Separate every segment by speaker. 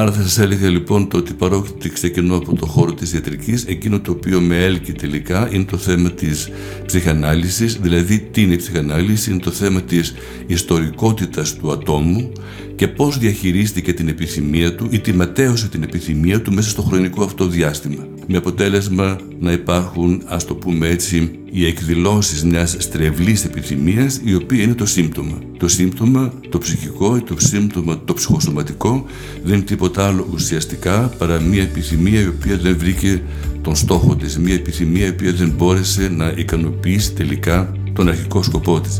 Speaker 1: Άρα θα σας έλεγα λοιπόν το ότι παρότι ξεκινώ από το χώρο της ιατρικής, εκείνο το οποίο με έλκει τελικά είναι το θέμα της ψυχανάλυσης, δηλαδή τι είναι η ψυχανάλυση, είναι το θέμα της ιστορικότητας του ατόμου και πώς διαχειρίστηκε την επιθυμία του ή τη ματέωσε την επιθυμία του μέσα στο χρονικό αυτό διάστημα. Με αποτέλεσμα να υπάρχουν, ας το πούμε έτσι, οι εκδηλώσεις μιας στρεβλής επιθυμίας η οποία είναι το σύμπτωμα. Το σύμπτωμα, το ψυχικό ή το σύμπτωμα το ψυχοσωματικό δεν είναι τίποτα άλλο ουσιαστικά παρά μια επιθυμία η οποία δεν βρήκε τον στόχο της, μια επιθυμία η οποία δεν μπόρεσε να ικανοποιήσει τελικά τον αρχικό σκοπό της.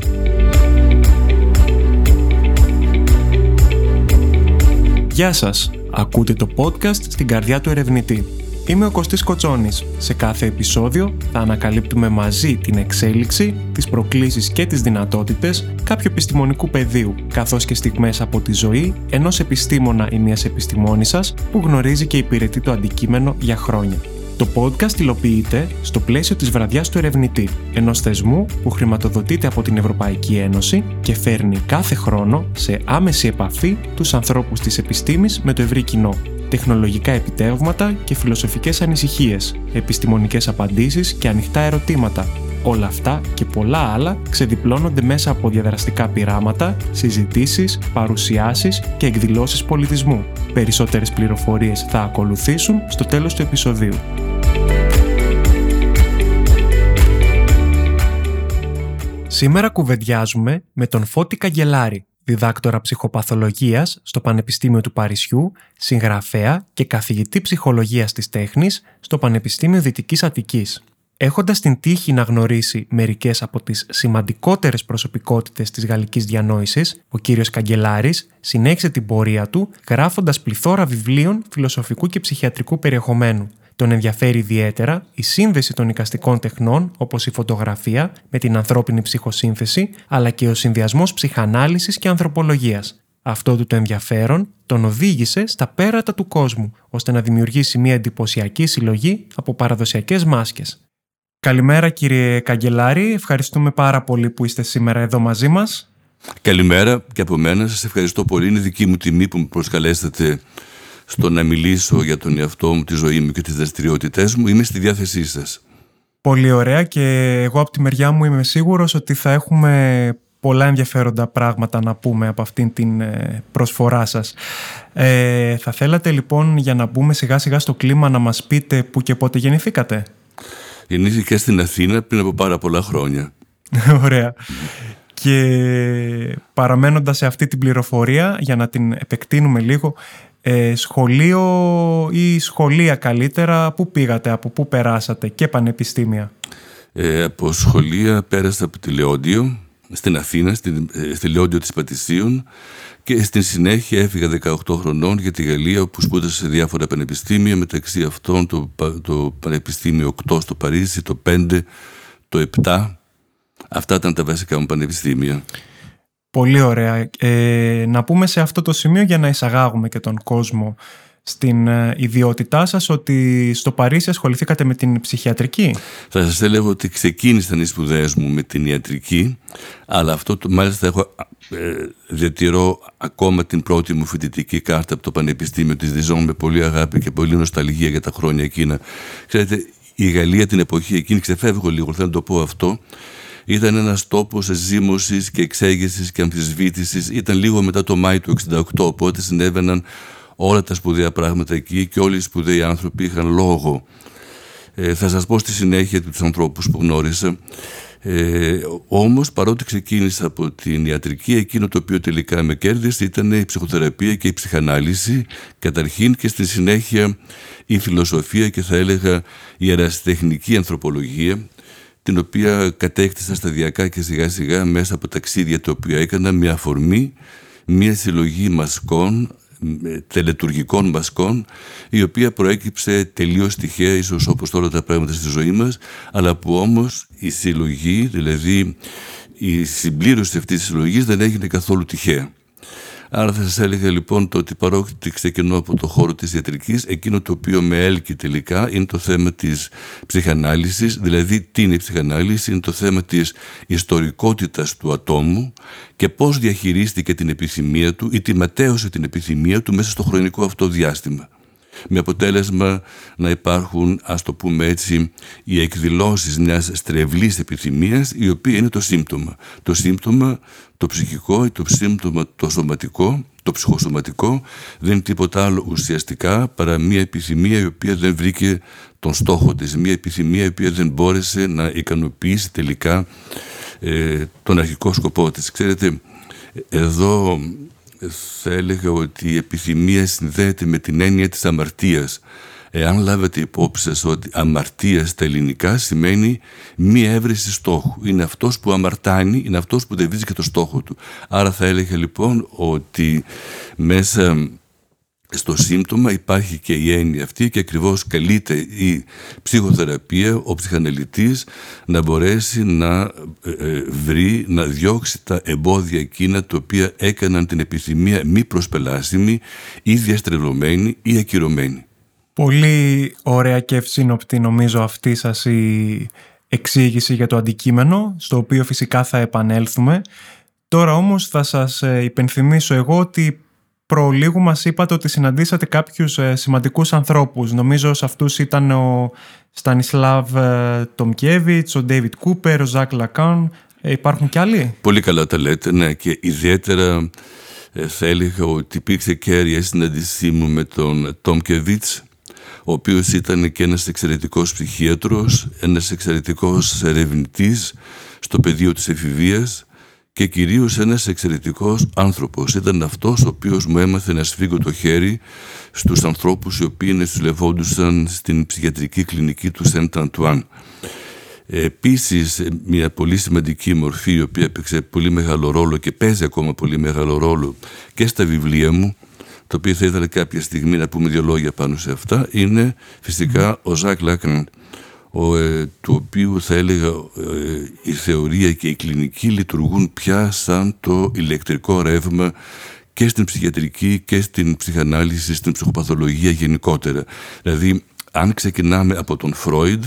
Speaker 2: Γεια σας! Ακούτε το podcast στην καρδιά του ερευνητή. Είμαι ο Κωστής Κοτσόνης. Σε κάθε επεισόδιο θα ανακαλύπτουμε μαζί την εξέλιξη, τις προκλήσεις και τις δυνατότητες κάποιου επιστημονικού πεδίου, καθώς και στιγμές από τη ζωή ενός επιστήμονα ή μιας επιστημόνισσας που γνωρίζει και υπηρετεί το αντικείμενο για χρόνια. Το podcast υλοποιείται στο πλαίσιο της βραδιάς του ερευνητή, ενός θεσμού που χρηματοδοτείται από την Ευρωπαϊκή Ένωση και φέρνει κάθε χρόνο σε άμεση επαφή τους ανθρώπους της επιστήμης με το ευρύ κοινό, τεχνολογικά επιτεύγματα και φιλοσοφικές ανησυχίες, επιστημονικές απαντήσεις και ανοιχτά ερωτήματα. Όλα αυτά και πολλά άλλα ξεδιπλώνονται μέσα από διαδραστικά πειράματα, συζητήσεις, παρουσιάσεις και εκδηλώσεις πολιτισμού. Περισσότερες πληροφορίες θα ακολουθήσουν στο τέλος του επεισοδίου. Σήμερα κουβεντιάζουμε με τον Φώτη Καγκελάρη, διδάκτορα ψυχοπαθολογίας στο Πανεπιστήμιο του Παρισιού, συγγραφέα και καθηγητή ψυχολογίας της τέχνης στο Πανεπιστήμιο Δυτικής Αττικής. Έχοντας την τύχη να γνωρίσει μερικές από τις σημαντικότερες προσωπικότητες της γαλλικής διανόησης, ο κύριος Καγκελάρης συνέχισε την πορεία του γράφοντας πληθώρα βιβλίων φιλοσοφικού και ψυχιατρικού περιεχομένου, τον ενδιαφέρει ιδιαίτερα η σύνδεση των οικαστικών τεχνών, όπως η φωτογραφία, με την ανθρώπινη ψυχοσύνθεση, αλλά και ο συνδυασμός ψυχανάλυσης και ανθρωπολογίας. Αυτό του το ενδιαφέρον τον οδήγησε στα πέρατα του κόσμου, ώστε να δημιουργήσει μια εντυπωσιακή συλλογή από παραδοσιακές μάσκες. Καλημέρα κύριε Καγκελάρη, ευχαριστούμε πάρα πολύ που είστε σήμερα εδώ μαζί μας.
Speaker 1: Καλημέρα και από μένα, σας ευχαριστώ πολύ, είναι δική μου τιμή που με προσκαλέσατε στο να μιλήσω για τον εαυτό μου, τη ζωή μου και τις δραστηριότητές μου, είμαι στη διάθεσή σας.
Speaker 2: Πολύ ωραία και εγώ από τη μεριά μου είμαι σίγουρος ότι θα έχουμε πολλά ενδιαφέροντα πράγματα να πούμε από αυτήν την ε, προσφορά σας. Ε, θα θέλατε λοιπόν για να μπούμε σιγά σιγά στο κλίμα να μας πείτε πού και πότε γεννηθήκατε;
Speaker 1: Γεννήθηκα στην Αθήνα πριν από πάρα πολλά χρόνια.
Speaker 2: Ωραία. Και παραμένοντας σε αυτή την πληροφορία, για να την επεκτείνουμε λίγο, ε, σχολείο ή σχολεία καλύτερα, πού πήγατε, από πού περάσατε και πανεπιστήμια;
Speaker 1: Ε, από σχολεία πέρασα από τη Λεόντιο, στην Αθήνα, στη, ε, στη Λεόντιο της Πατησίων και στη συνέχεια έφυγα 18 χρονών για τη Γαλλία όπου σπούδασα σε διάφορα πανεπιστήμια μεταξύ αυτών το, το Πανεπιστήμιο 8 στο Παρίσι, το 5, το 7 Αυτά ήταν τα βασικά μου πανεπιστήμια.
Speaker 2: Πολύ ωραία. Ε, να πούμε σε αυτό το σημείο για να εισαγάγουμε και τον κόσμο στην ε, ιδιότητά σας ότι στο Παρίσι ασχοληθήκατε με την ψυχιατρική;
Speaker 1: Θα σας έλεγα ότι ξεκίνησαν οι σπουδές μου με την ιατρική αλλά αυτό το, μάλιστα έχω, ε, διατηρώ ακόμα την πρώτη μου φοιτητική κάρτα από το Πανεπιστήμιο της Διζόν με πολύ αγάπη και πολύ νοσταλγία για τα χρόνια εκείνα. Ξέρετε, η Γαλλία την εποχή εκείνη, ξεφεύγω λίγο, θέλω να το πω αυτό, ήταν ένας τόπος ζήμωσης και εξέγερσης και αμφισβήτησης. Ήταν λίγο μετά το Μάη του 68, οπότε συνέβαιναν όλα τα σπουδαία πράγματα εκεί και όλοι οι σπουδαίοι άνθρωποι είχαν λόγο. Ε, θα σας πω στη συνέχεια τους ανθρώπους που γνώρισα. Ε, όμως παρότι ξεκίνησα από την ιατρική εκείνο το οποίο τελικά με κέρδισε ήταν η ψυχοθεραπεία και η ψυχανάλυση καταρχήν και στη συνέχεια η φιλοσοφία και θα έλεγα η ερασιτεχνική ανθρωπολογία την οποία κατέκτησα σταδιακά και σιγά σιγά μέσα από ταξίδια τα οποία έκανα με αφορμή μια συλλογή μασκών, τελετουργικών μασκών η οποία προέκυψε τελείως τυχαία ίσως όπως τώρα τα πράγματα στη ζωή μας αλλά που όμως η συλλογή, δηλαδή η συμπλήρωση αυτής της συλλογής δεν έγινε καθόλου τυχαία. Άρα θα σας έλεγα λοιπόν το ότι παρότι ξεκινώ από το χώρο της ιατρικής, εκείνο το οποίο με έλκει τελικά είναι το θέμα της ψυχανάλυσης, δηλαδή τι είναι η ψυχανάλυση, είναι το θέμα της ιστορικότητας του ατόμου και πώς διαχειρίστηκε την επιθυμία του ή τη ματέωσε την επιθυμία του μέσα στο χρονικό αυτό διάστημα με αποτέλεσμα να υπάρχουν, ας το πούμε έτσι, οι εκδηλώσεις μιας στρεβλής επιθυμίας, η οποία είναι το σύμπτωμα. Το σύμπτωμα το ψυχικό ή το σύμπτωμα το σωματικό, το ψυχοσωματικό, δεν είναι τίποτα άλλο ουσιαστικά παρά μια επιθυμία η οποία δεν βρήκε τον στόχο της, μια επιθυμία η οποία δεν μπόρεσε να ικανοποιήσει τελικά ε, τον αρχικό σκοπό της. Ξέρετε, εδώ θα έλεγα ότι η επιθυμία συνδέεται με την έννοια της αμαρτίας. Εάν λάβετε υπόψη σας ότι αμαρτία στα ελληνικά σημαίνει μία έβρεση στόχου. Είναι αυτός που αμαρτάνει, είναι αυτός που δεν βρίσκει το στόχο του. Άρα θα έλεγα λοιπόν ότι μέσα στο σύμπτωμα υπάρχει και η έννοια αυτή και ακριβώς καλείται η ψυχοθεραπεία, ο ψυχαναλυτής να μπορέσει να ε, ε, βρει, να διώξει τα εμπόδια εκείνα τα οποία έκαναν την επιθυμία μη προσπελάσιμη ή διαστρελωμένη ή ακυρωμένη.
Speaker 2: Πολύ ωραία και ευσύνοπτη νομίζω αυτή σας η εξήγηση για το αντικείμενο, στο οποίο φυσικά θα επανέλθουμε. Τώρα όμως θα σας ε, υπενθυμίσω εγώ ότι προλίγου μας είπατε ότι συναντήσατε κάποιους ε, σημαντικούς ανθρώπους. Νομίζω σε αυτούς ήταν ο Στανισλάβ ε, Τομκέβιτς, ο Ντέιβιτ Κούπερ, ο Ζακ Λακάν. Ε, υπάρχουν κι άλλοι;
Speaker 1: Πολύ καλά τα λέτε, ναι. Και ιδιαίτερα θα έλεγα ότι υπήρξε κέρια συναντησή μου με τον Τόμκεβιτς, ο οποίος ήταν και ένας εξαιρετικός ψυχίατρος, ένας εξαιρετικός ερευνητής στο πεδίο της εφηβείας, και κυρίως ένας εξαιρετικός άνθρωπος. Ήταν αυτός ο οποίος μου έμαθε να σφίγγω το χέρι στους ανθρώπους οι οποίοι νεσουλευόντουσαν στην ψυχιατρική κλινική του Σεντ Αντουάν. Επίσης μια πολύ σημαντική μορφή η οποία έπαιξε πολύ μεγάλο ρόλο και παίζει ακόμα πολύ μεγάλο ρόλο και στα βιβλία μου το οποίο θα ήθελα κάποια στιγμή να πούμε δύο λόγια πάνω σε αυτά είναι φυσικά ο Ζακ Λάκραν ο, ε, του οποίου θα έλεγα ε, η θεωρία και η κλινική λειτουργούν πια σαν το ηλεκτρικό ρεύμα και στην ψυχιατρική και στην ψυχανάλυση, στην ψυχοπαθολογία γενικότερα. Δηλαδή, αν ξεκινάμε από τον Φρόιντ,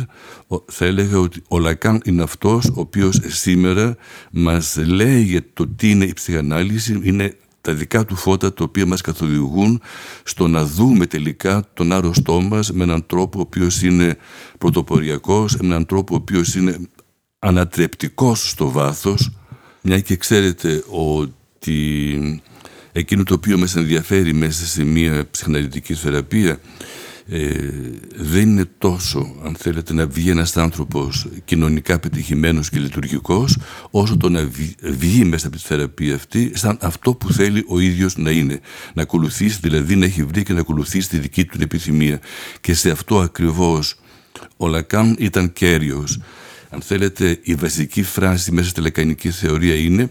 Speaker 1: θα έλεγα ότι ο Λακάν είναι αυτός ο οποίος σήμερα μας λέει για το τι είναι η ψυχανάλυση, είναι τα δικά του φώτα τα οποία μας καθοδηγούν στο να δούμε τελικά τον άρρωστό μας με έναν τρόπο ο οποίος είναι πρωτοποριακός, με έναν τρόπο ο οποίος είναι ανατρεπτικός στο βάθος, μια και ξέρετε ότι εκείνο το οποίο μας ενδιαφέρει μέσα σε μια ψυχναλυτική θεραπεία ε, δεν είναι τόσο, αν θέλετε, να βγει ένας άνθρωπος κοινωνικά πετυχημένος και λειτουργικός, όσο το να βγει, μέσα από τη θεραπεία αυτή σαν αυτό που θέλει ο ίδιος να είναι. Να ακολουθήσει, δηλαδή να έχει βρει και να ακολουθήσει τη δική του επιθυμία. Και σε αυτό ακριβώς ο Λακάν ήταν κέριος. Αν θέλετε, η βασική φράση μέσα στη λακανική θεωρία είναι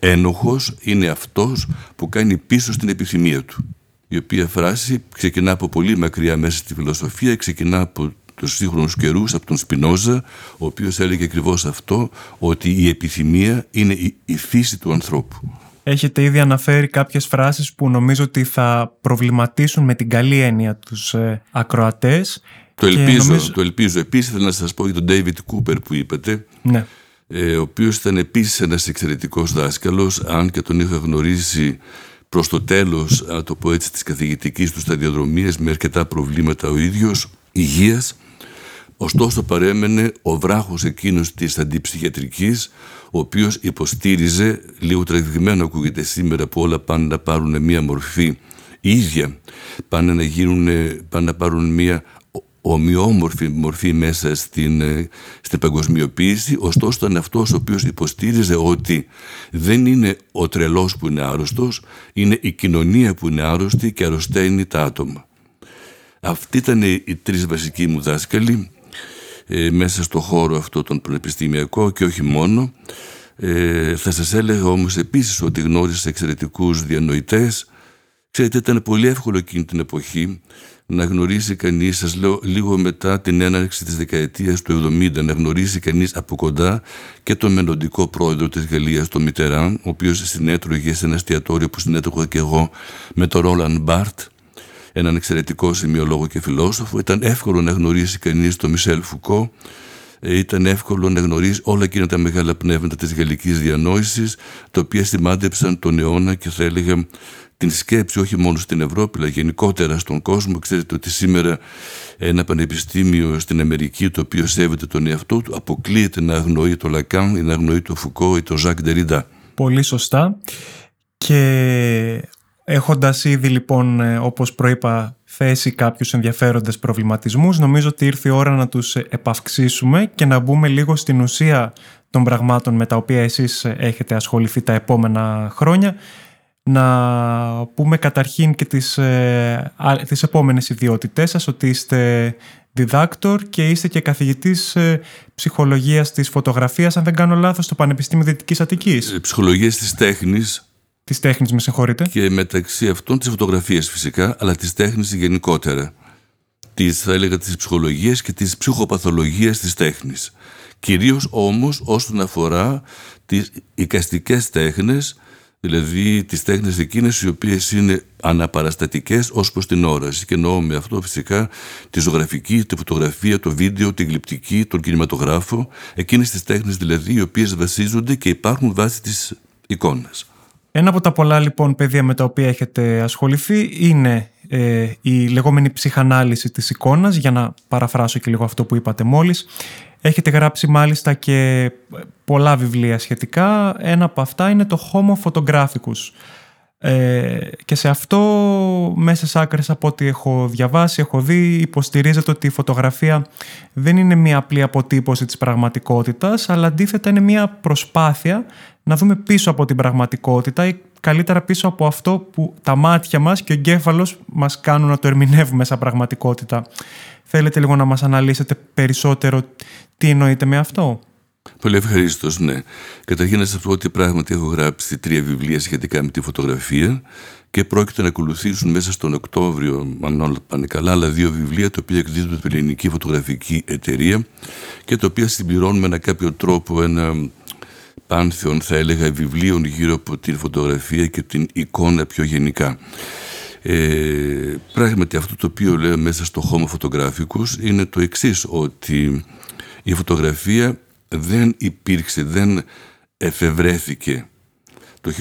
Speaker 1: «Ένοχος είναι αυτός που κάνει πίσω στην επιθυμία του» η οποία φράση ξεκινά από πολύ μακριά μέσα στη φιλοσοφία, ξεκινά από τους σύγχρονους καιρούς, από τον Σπινόζα, ο οποίος έλεγε ακριβώς αυτό, ότι η επιθυμία είναι η, φύση του ανθρώπου.
Speaker 2: Έχετε ήδη αναφέρει κάποιες φράσεις που νομίζω ότι θα προβληματίσουν με την καλή έννοια τους ε, ακροατές.
Speaker 1: Το ελπίζω, νομίζω... το ελπίζω. Επίσης θέλω να σας πω για τον David Cooper που είπατε,
Speaker 2: ναι.
Speaker 1: ε, ο οποίος ήταν επίσης ένας εξαιρετικός δάσκαλος, αν και τον είχα γνωρίσει προς το τέλος, να το πω έτσι, της καθηγητικής του σταδιοδρομίας με αρκετά προβλήματα ο ίδιος, υγείας, ωστόσο παρέμενε ο βράχος εκείνος της αντιψυχιατρικής, ο οποίος υποστήριζε, λίγο τραβηγμένο ακούγεται σήμερα που όλα πάνε να πάρουν μία μορφή ίδια, πάνε να, γίνουν, πάνε να πάρουν μία ομοιόμορφη μορφή μέσα στην, ε, στην παγκοσμιοποίηση, ωστόσο ήταν αυτός ο οποίος υποστήριζε ότι δεν είναι ο τρελός που είναι άρρωστος, είναι η κοινωνία που είναι άρρωστη και αρρωσταίνει τα άτομα. Αυτοί ήταν οι τρεις βασικοί μου δάσκαλοι ε, μέσα στο χώρο αυτό τον πανεπιστημιακό και όχι μόνο. Ε, θα σας έλεγα όμως επίσης ότι γνώρισα εξαιρετικούς διανοητές. Ξέρετε, ήταν πολύ εύκολο εκείνη την εποχή να γνωρίσει κανείς, σας λέω λίγο μετά την έναρξη της δεκαετίας του 70, να γνωρίσει κανείς από κοντά και τον μελλοντικό πρόεδρο της Γαλλίας, τον Μιτεράν, ο οποίος συνέτρωγε σε ένα εστιατόριο που συνέτρωγα και εγώ με τον Ρόλαν Μπάρτ, έναν εξαιρετικό σημειολόγο και φιλόσοφο. Ήταν εύκολο να γνωρίσει κανείς τον Μισελ Φουκό, ε, ήταν εύκολο να γνωρίζει όλα εκείνα τα μεγάλα πνεύματα της γαλλικής διανόησης, τα οποία σημάδεψαν τον αιώνα και θα έλεγα την σκέψη όχι μόνο στην Ευρώπη αλλά γενικότερα στον κόσμο. Ξέρετε ότι σήμερα ένα πανεπιστήμιο στην Αμερική το οποίο σέβεται τον εαυτό του αποκλείεται να αγνοεί το Λακάν ή να αγνοεί το Φουκώ ή το Ζακ Ντερίντα.
Speaker 2: Πολύ σωστά και έχοντας ήδη λοιπόν ε, όπως προείπα θέσει κάποιους ενδιαφέροντες προβληματισμούς νομίζω ότι ήρθε η ώρα να τους επαυξήσουμε και να μπούμε λίγο στην ουσία των πραγμάτων με τα οποία εσείς έχετε ασχοληθεί τα επόμενα χρόνια να πούμε καταρχήν και τις, ε, τις επόμενες ιδιότητές σας, ότι είστε διδάκτορ και είστε και καθηγητής ε, ψυχολογίας της φωτογραφίας, αν δεν κάνω λάθος, στο Πανεπιστήμιο Δυτικής Αττικής.
Speaker 1: Ε, ψυχολογίας της τέχνης.
Speaker 2: Της τέχνης, με συγχωρείτε.
Speaker 1: Και μεταξύ αυτών της φωτογραφίας φυσικά, αλλά της τέχνης γενικότερα. Της, θα έλεγα, της ψυχολογίας και της ψυχοπαθολογίας της τέχνης. Κυρίως όμως όσον αφορά τις οικαστικές τέχνες, δηλαδή τις τέχνες εκείνες οι οποίες είναι αναπαραστατικές ως προς την όραση και εννοώ με αυτό φυσικά τη ζωγραφική, τη φωτογραφία, το βίντεο, τη γλυπτική, τον κινηματογράφο εκείνες τις τέχνες δηλαδή οι οποίες βασίζονται και υπάρχουν βάσει της εικόνας.
Speaker 2: Ένα από τα πολλά λοιπόν πεδία με τα οποία έχετε ασχοληθεί είναι ε, η λεγόμενη ψυχανάλυση της εικόνας για να παραφράσω και λίγο αυτό που είπατε μόλις Έχετε γράψει μάλιστα και πολλά βιβλία σχετικά. Ένα από αυτά είναι το Homo Photographicus. Ε, και σε αυτό μέσα σε άκρες από ό,τι έχω διαβάσει, έχω δει, υποστηρίζεται ότι η φωτογραφία δεν είναι μια απλή αποτύπωση της πραγματικότητας, αλλά αντίθετα είναι μια προσπάθεια να δούμε πίσω από την πραγματικότητα ή καλύτερα πίσω από αυτό που τα μάτια μας και ο εγκέφαλος μας κάνουν να το ερμηνεύουμε σαν πραγματικότητα. Θέλετε λίγο να μας αναλύσετε περισσότερο τι εννοείτε με αυτό;
Speaker 1: Πολύ ευχαρίστως, ναι. Καταρχήν να σας πω ότι πράγματι έχω γράψει τρία βιβλία σχετικά με τη φωτογραφία και πρόκειται να ακολουθήσουν μέσα στον Οκτώβριο, αν όλα πάνε καλά, άλλα δύο βιβλία τα οποία εκδίδονται από την Ελληνική Φωτογραφική Εταιρεία και τα οποία συμπληρώνουν με ένα κάποιο τρόπο ένα πάνθεον, θα έλεγα, βιβλίων γύρω από την φωτογραφία και την εικόνα πιο γενικά. Ε, πράγματι αυτό το οποίο λέω μέσα στο χώμα φωτογράφικους είναι το εξής ότι η φωτογραφία δεν υπήρξε, δεν εφευρέθηκε το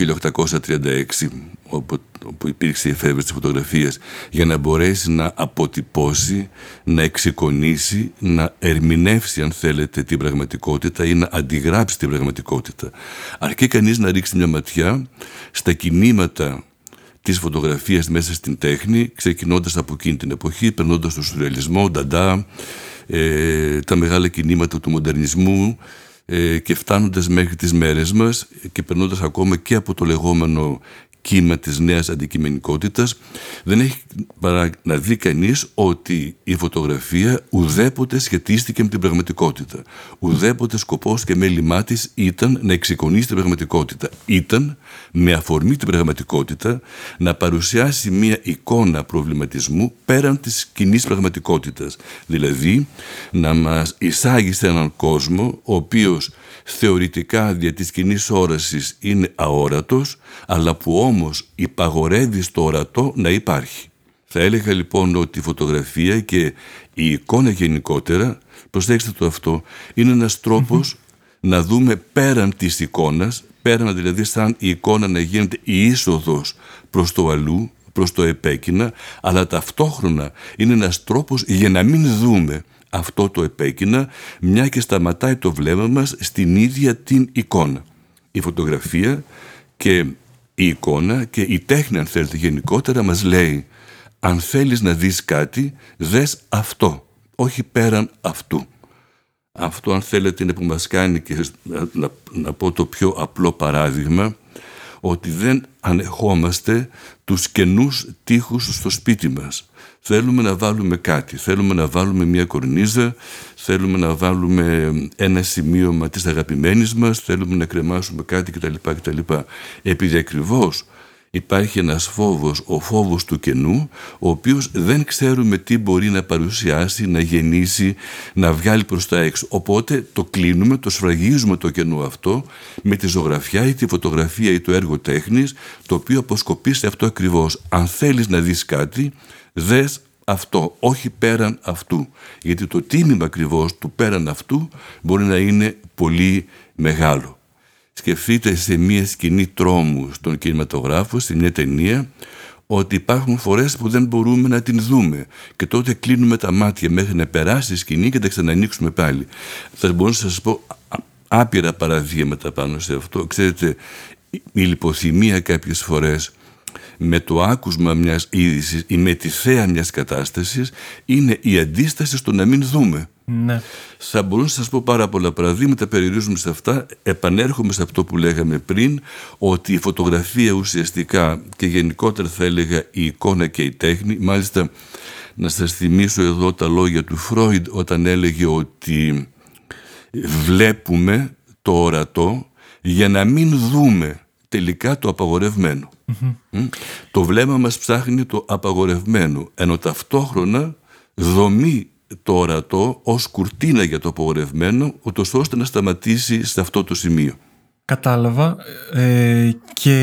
Speaker 1: 1836 όπου, όπου υπήρξε η εφεύρεση της φωτογραφίας για να μπορέσει να αποτυπώσει, να εξοικονίσει, να ερμηνεύσει αν θέλετε την πραγματικότητα ή να αντιγράψει την πραγματικότητα. Αρκεί κανείς να ρίξει μια ματιά στα κινήματα της φωτογραφίας μέσα στην τέχνη, ξεκινώντας από εκείνη την εποχή, περνώντας τον σουρεαλισμό, νταντά, ε, τα μεγάλα κινήματα του μοντερνισμού ε, και φτάνοντας μέχρι τις μέρες μας και περνώντας ακόμα και από το λεγόμενο κύμα της νέας αντικειμενικότητας δεν έχει παρά να δει κανείς ότι η φωτογραφία ουδέποτε σχετίστηκε με την πραγματικότητα. Ουδέποτε σκοπός και μέλημά της ήταν να εξοικονίσει την πραγματικότητα. Ήταν με αφορμή την πραγματικότητα να παρουσιάσει μια εικόνα προβληματισμού πέραν της κοινής πραγματικότητας. Δηλαδή να μας εισάγει σε έναν κόσμο ο οποίος θεωρητικά δια της κοινής όρασης είναι αόρατος, αλλά που όμως υπαγορεύει στο ορατό να υπάρχει. Θα έλεγα λοιπόν ότι η φωτογραφία και η εικόνα γενικότερα, προσέξτε το αυτό, είναι ένας να δούμε πέραν της εικόνας, πέραν δηλαδή σαν η εικόνα να γίνεται η είσοδος προς το αλλού, προς το επέκεινα, αλλά ταυτόχρονα είναι ένας τρόπος για να μην δούμε αυτό το επέκεινα, μια και σταματάει το βλέμμα μας στην ίδια την εικόνα. Η φωτογραφία και η εικόνα και η τέχνη αν θέλετε γενικότερα μας λέει αν θέλεις να δεις κάτι δες αυτό, όχι πέραν αυτού. Αυτό αν θέλετε είναι που μας κάνει και να, να πω το πιο απλό παράδειγμα ότι δεν ανεχόμαστε τους κενούς τείχους στο σπίτι μας. Θέλουμε να βάλουμε κάτι, θέλουμε να βάλουμε μια κορνίζα, θέλουμε να βάλουμε ένα σημείωμα της αγαπημένης μας, θέλουμε να κρεμάσουμε κάτι κτλ. κτλ. Επειδή ακριβώς υπάρχει ένας φόβος, ο φόβος του κενού, ο οποίος δεν ξέρουμε τι μπορεί να παρουσιάσει, να γεννήσει, να βγάλει προς τα έξω. Οπότε το κλείνουμε, το σφραγίζουμε το κενό αυτό με τη ζωγραφιά ή τη φωτογραφία ή το έργο τέχνης, το οποίο αποσκοπεί σε αυτό ακριβώς. Αν θέλεις να δεις κάτι, δες αυτό, όχι πέραν αυτού. Γιατί το τίμημα ακριβώς του πέραν αυτού μπορεί να είναι πολύ μεγάλο. Σκεφτείτε σε μια σκηνή τρόμου στον κινηματογράφο, σε μια ταινία, ότι υπάρχουν φορές που δεν μπορούμε να την δούμε και τότε κλείνουμε τα μάτια μέχρι να περάσει η σκηνή και τα ξανανοίξουμε πάλι. Θα μπορούσα να σας πω άπειρα παραδείγματα πάνω σε αυτό. Ξέρετε, η λιποθυμία κάποιες φορές με το άκουσμα μιας είδησης ή με τη θέα μιας κατάστασης είναι η αντίσταση στο να μην δούμε.
Speaker 2: Ναι.
Speaker 1: Θα μπορούσα να σας πω πάρα πολλά παραδείγματα, περιορίζουμε σε αυτά, επανέρχομαι σε αυτό που λέγαμε πριν, ότι η φωτογραφία ουσιαστικά και γενικότερα θα έλεγα η εικόνα και η τέχνη, μάλιστα να σας θυμίσω εδώ τα λόγια του Φρόιντ όταν έλεγε ότι βλέπουμε το ορατό για να μην δούμε τελικά το απαγορευμένο. Το βλέμμα μας ψάχνει το απαγορευμένο, ενώ ταυτόχρονα δομεί το ορατό ως κουρτίνα για το απαγορευμένο, ούτως ώστε να σταματήσει σε αυτό το σημείο.
Speaker 2: Κατάλαβα ε, και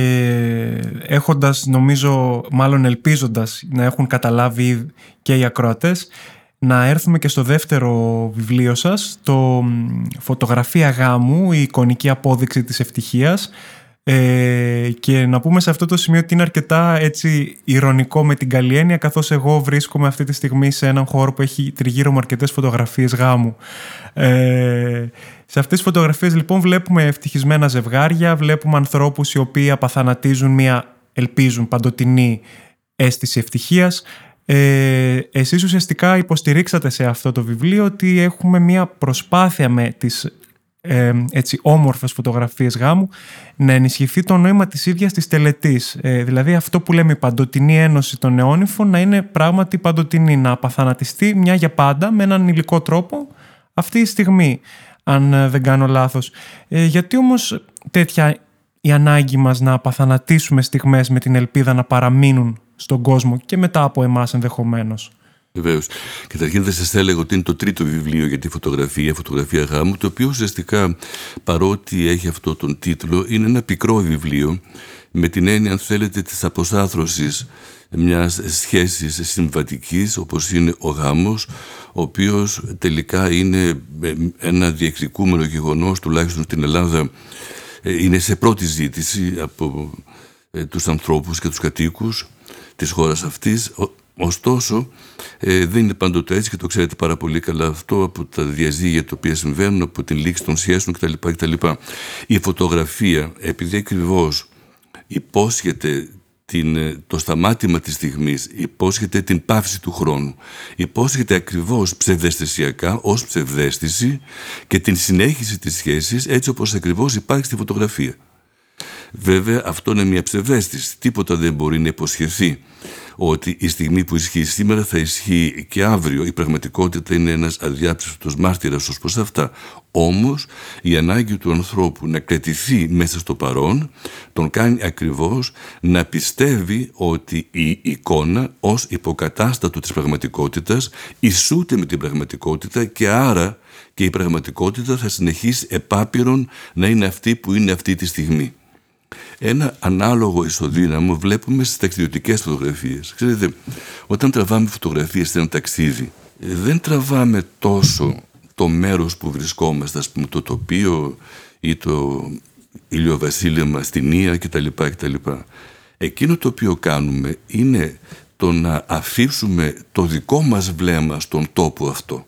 Speaker 2: έχοντας νομίζω, μάλλον ελπίζοντας να έχουν καταλάβει και οι ακροατές, να έρθουμε και στο δεύτερο βιβλίο σας, το «Φωτογραφία γάμου, η εικονική απόδειξη της ευτυχίας», ε, και να πούμε σε αυτό το σημείο ότι είναι αρκετά έτσι ηρωνικό με την καλή έννοια καθώς εγώ βρίσκομαι αυτή τη στιγμή σε έναν χώρο που έχει τριγύρω μου αρκετές φωτογραφίες γάμου. Ε, σε αυτές τις φωτογραφίες λοιπόν βλέπουμε ευτυχισμένα ζευγάρια, βλέπουμε ανθρώπους οι οποίοι απαθανατίζουν μια ελπίζουν παντοτινή αίσθηση ευτυχίας. Ε, εσείς ουσιαστικά υποστηρίξατε σε αυτό το βιβλίο ότι έχουμε μια προσπάθεια με τις ε, έτσι, όμορφες φωτογραφίες γάμου να ενισχυθεί το νόημα της ίδιας της τελετής. Ε, δηλαδή αυτό που λέμε η παντοτινή ένωση των νεόνυφων να είναι πράγματι παντοτινή, να απαθανατιστεί μια για πάντα με έναν υλικό τρόπο αυτή η στιγμή, αν ε, δεν κάνω λάθος. Ε, γιατί όμως τέτοια η ανάγκη μας να απαθανατήσουμε στιγμές με την ελπίδα να παραμείνουν στον κόσμο και μετά από εμάς ενδεχομένως;
Speaker 1: Βεβαίως. Καταρχήν θα σας έλεγα ότι είναι το τρίτο βιβλίο για τη φωτογραφία, φωτογραφία γάμου, το οποίο ουσιαστικά παρότι έχει αυτό τον τίτλο, είναι ένα πικρό βιβλίο με την έννοια, αν θέλετε, της αποσάθρωση μιας σχέσης συμβατικής, όπως είναι ο γάμος, ο οποίος τελικά είναι ένα διεκδικούμενο γεγονός, τουλάχιστον στην Ελλάδα, ε, είναι σε πρώτη ζήτηση από ε, τους ανθρώπους και τους κατοίκους της χώρας αυτής Ωστόσο, ε, δεν είναι πάντοτε έτσι και το ξέρετε πάρα πολύ καλά αυτό από τα διαζύγια τα οποία συμβαίνουν, από την λήξη των σχέσεων κτλ. κτλ. Η φωτογραφία, επειδή ακριβώς υπόσχεται την, ε, το σταμάτημα της στιγμής, υπόσχεται την πάυση του χρόνου, υπόσχεται ακριβώς ψευδεστησιακά ως ψευδέστηση και την συνέχιση της σχέσης έτσι όπως ακριβώς υπάρχει στη φωτογραφία. Βέβαια αυτό είναι μια ψευδέστηση, τίποτα δεν μπορεί να υποσχεθεί ότι η στιγμή που ισχύει σήμερα θα ισχύει και αύριο. Η πραγματικότητα είναι ένας αδιάψευτος μάρτυρας ως προς αυτά. Όμως η ανάγκη του ανθρώπου να κρατηθεί μέσα στο παρόν τον κάνει ακριβώς να πιστεύει ότι η εικόνα ως υποκατάστατο της πραγματικότητας ισούται με την πραγματικότητα και άρα και η πραγματικότητα θα συνεχίσει επάπειρον να είναι αυτή που είναι αυτή τη στιγμή. Ένα ανάλογο ισοδύναμο βλέπουμε στις ταξιδιωτικές φωτογραφίες. Ξέρετε, όταν τραβάμε φωτογραφίες σε ένα ταξίδι, δεν τραβάμε τόσο το μέρος που βρισκόμαστε, ας πούμε, το τοπίο ή το ηλιοβασίλεμα στην Ία κτλ. κτλ. Εκείνο το οποίο κάνουμε είναι το να αφήσουμε το δικό μας βλέμμα στον τόπο αυτό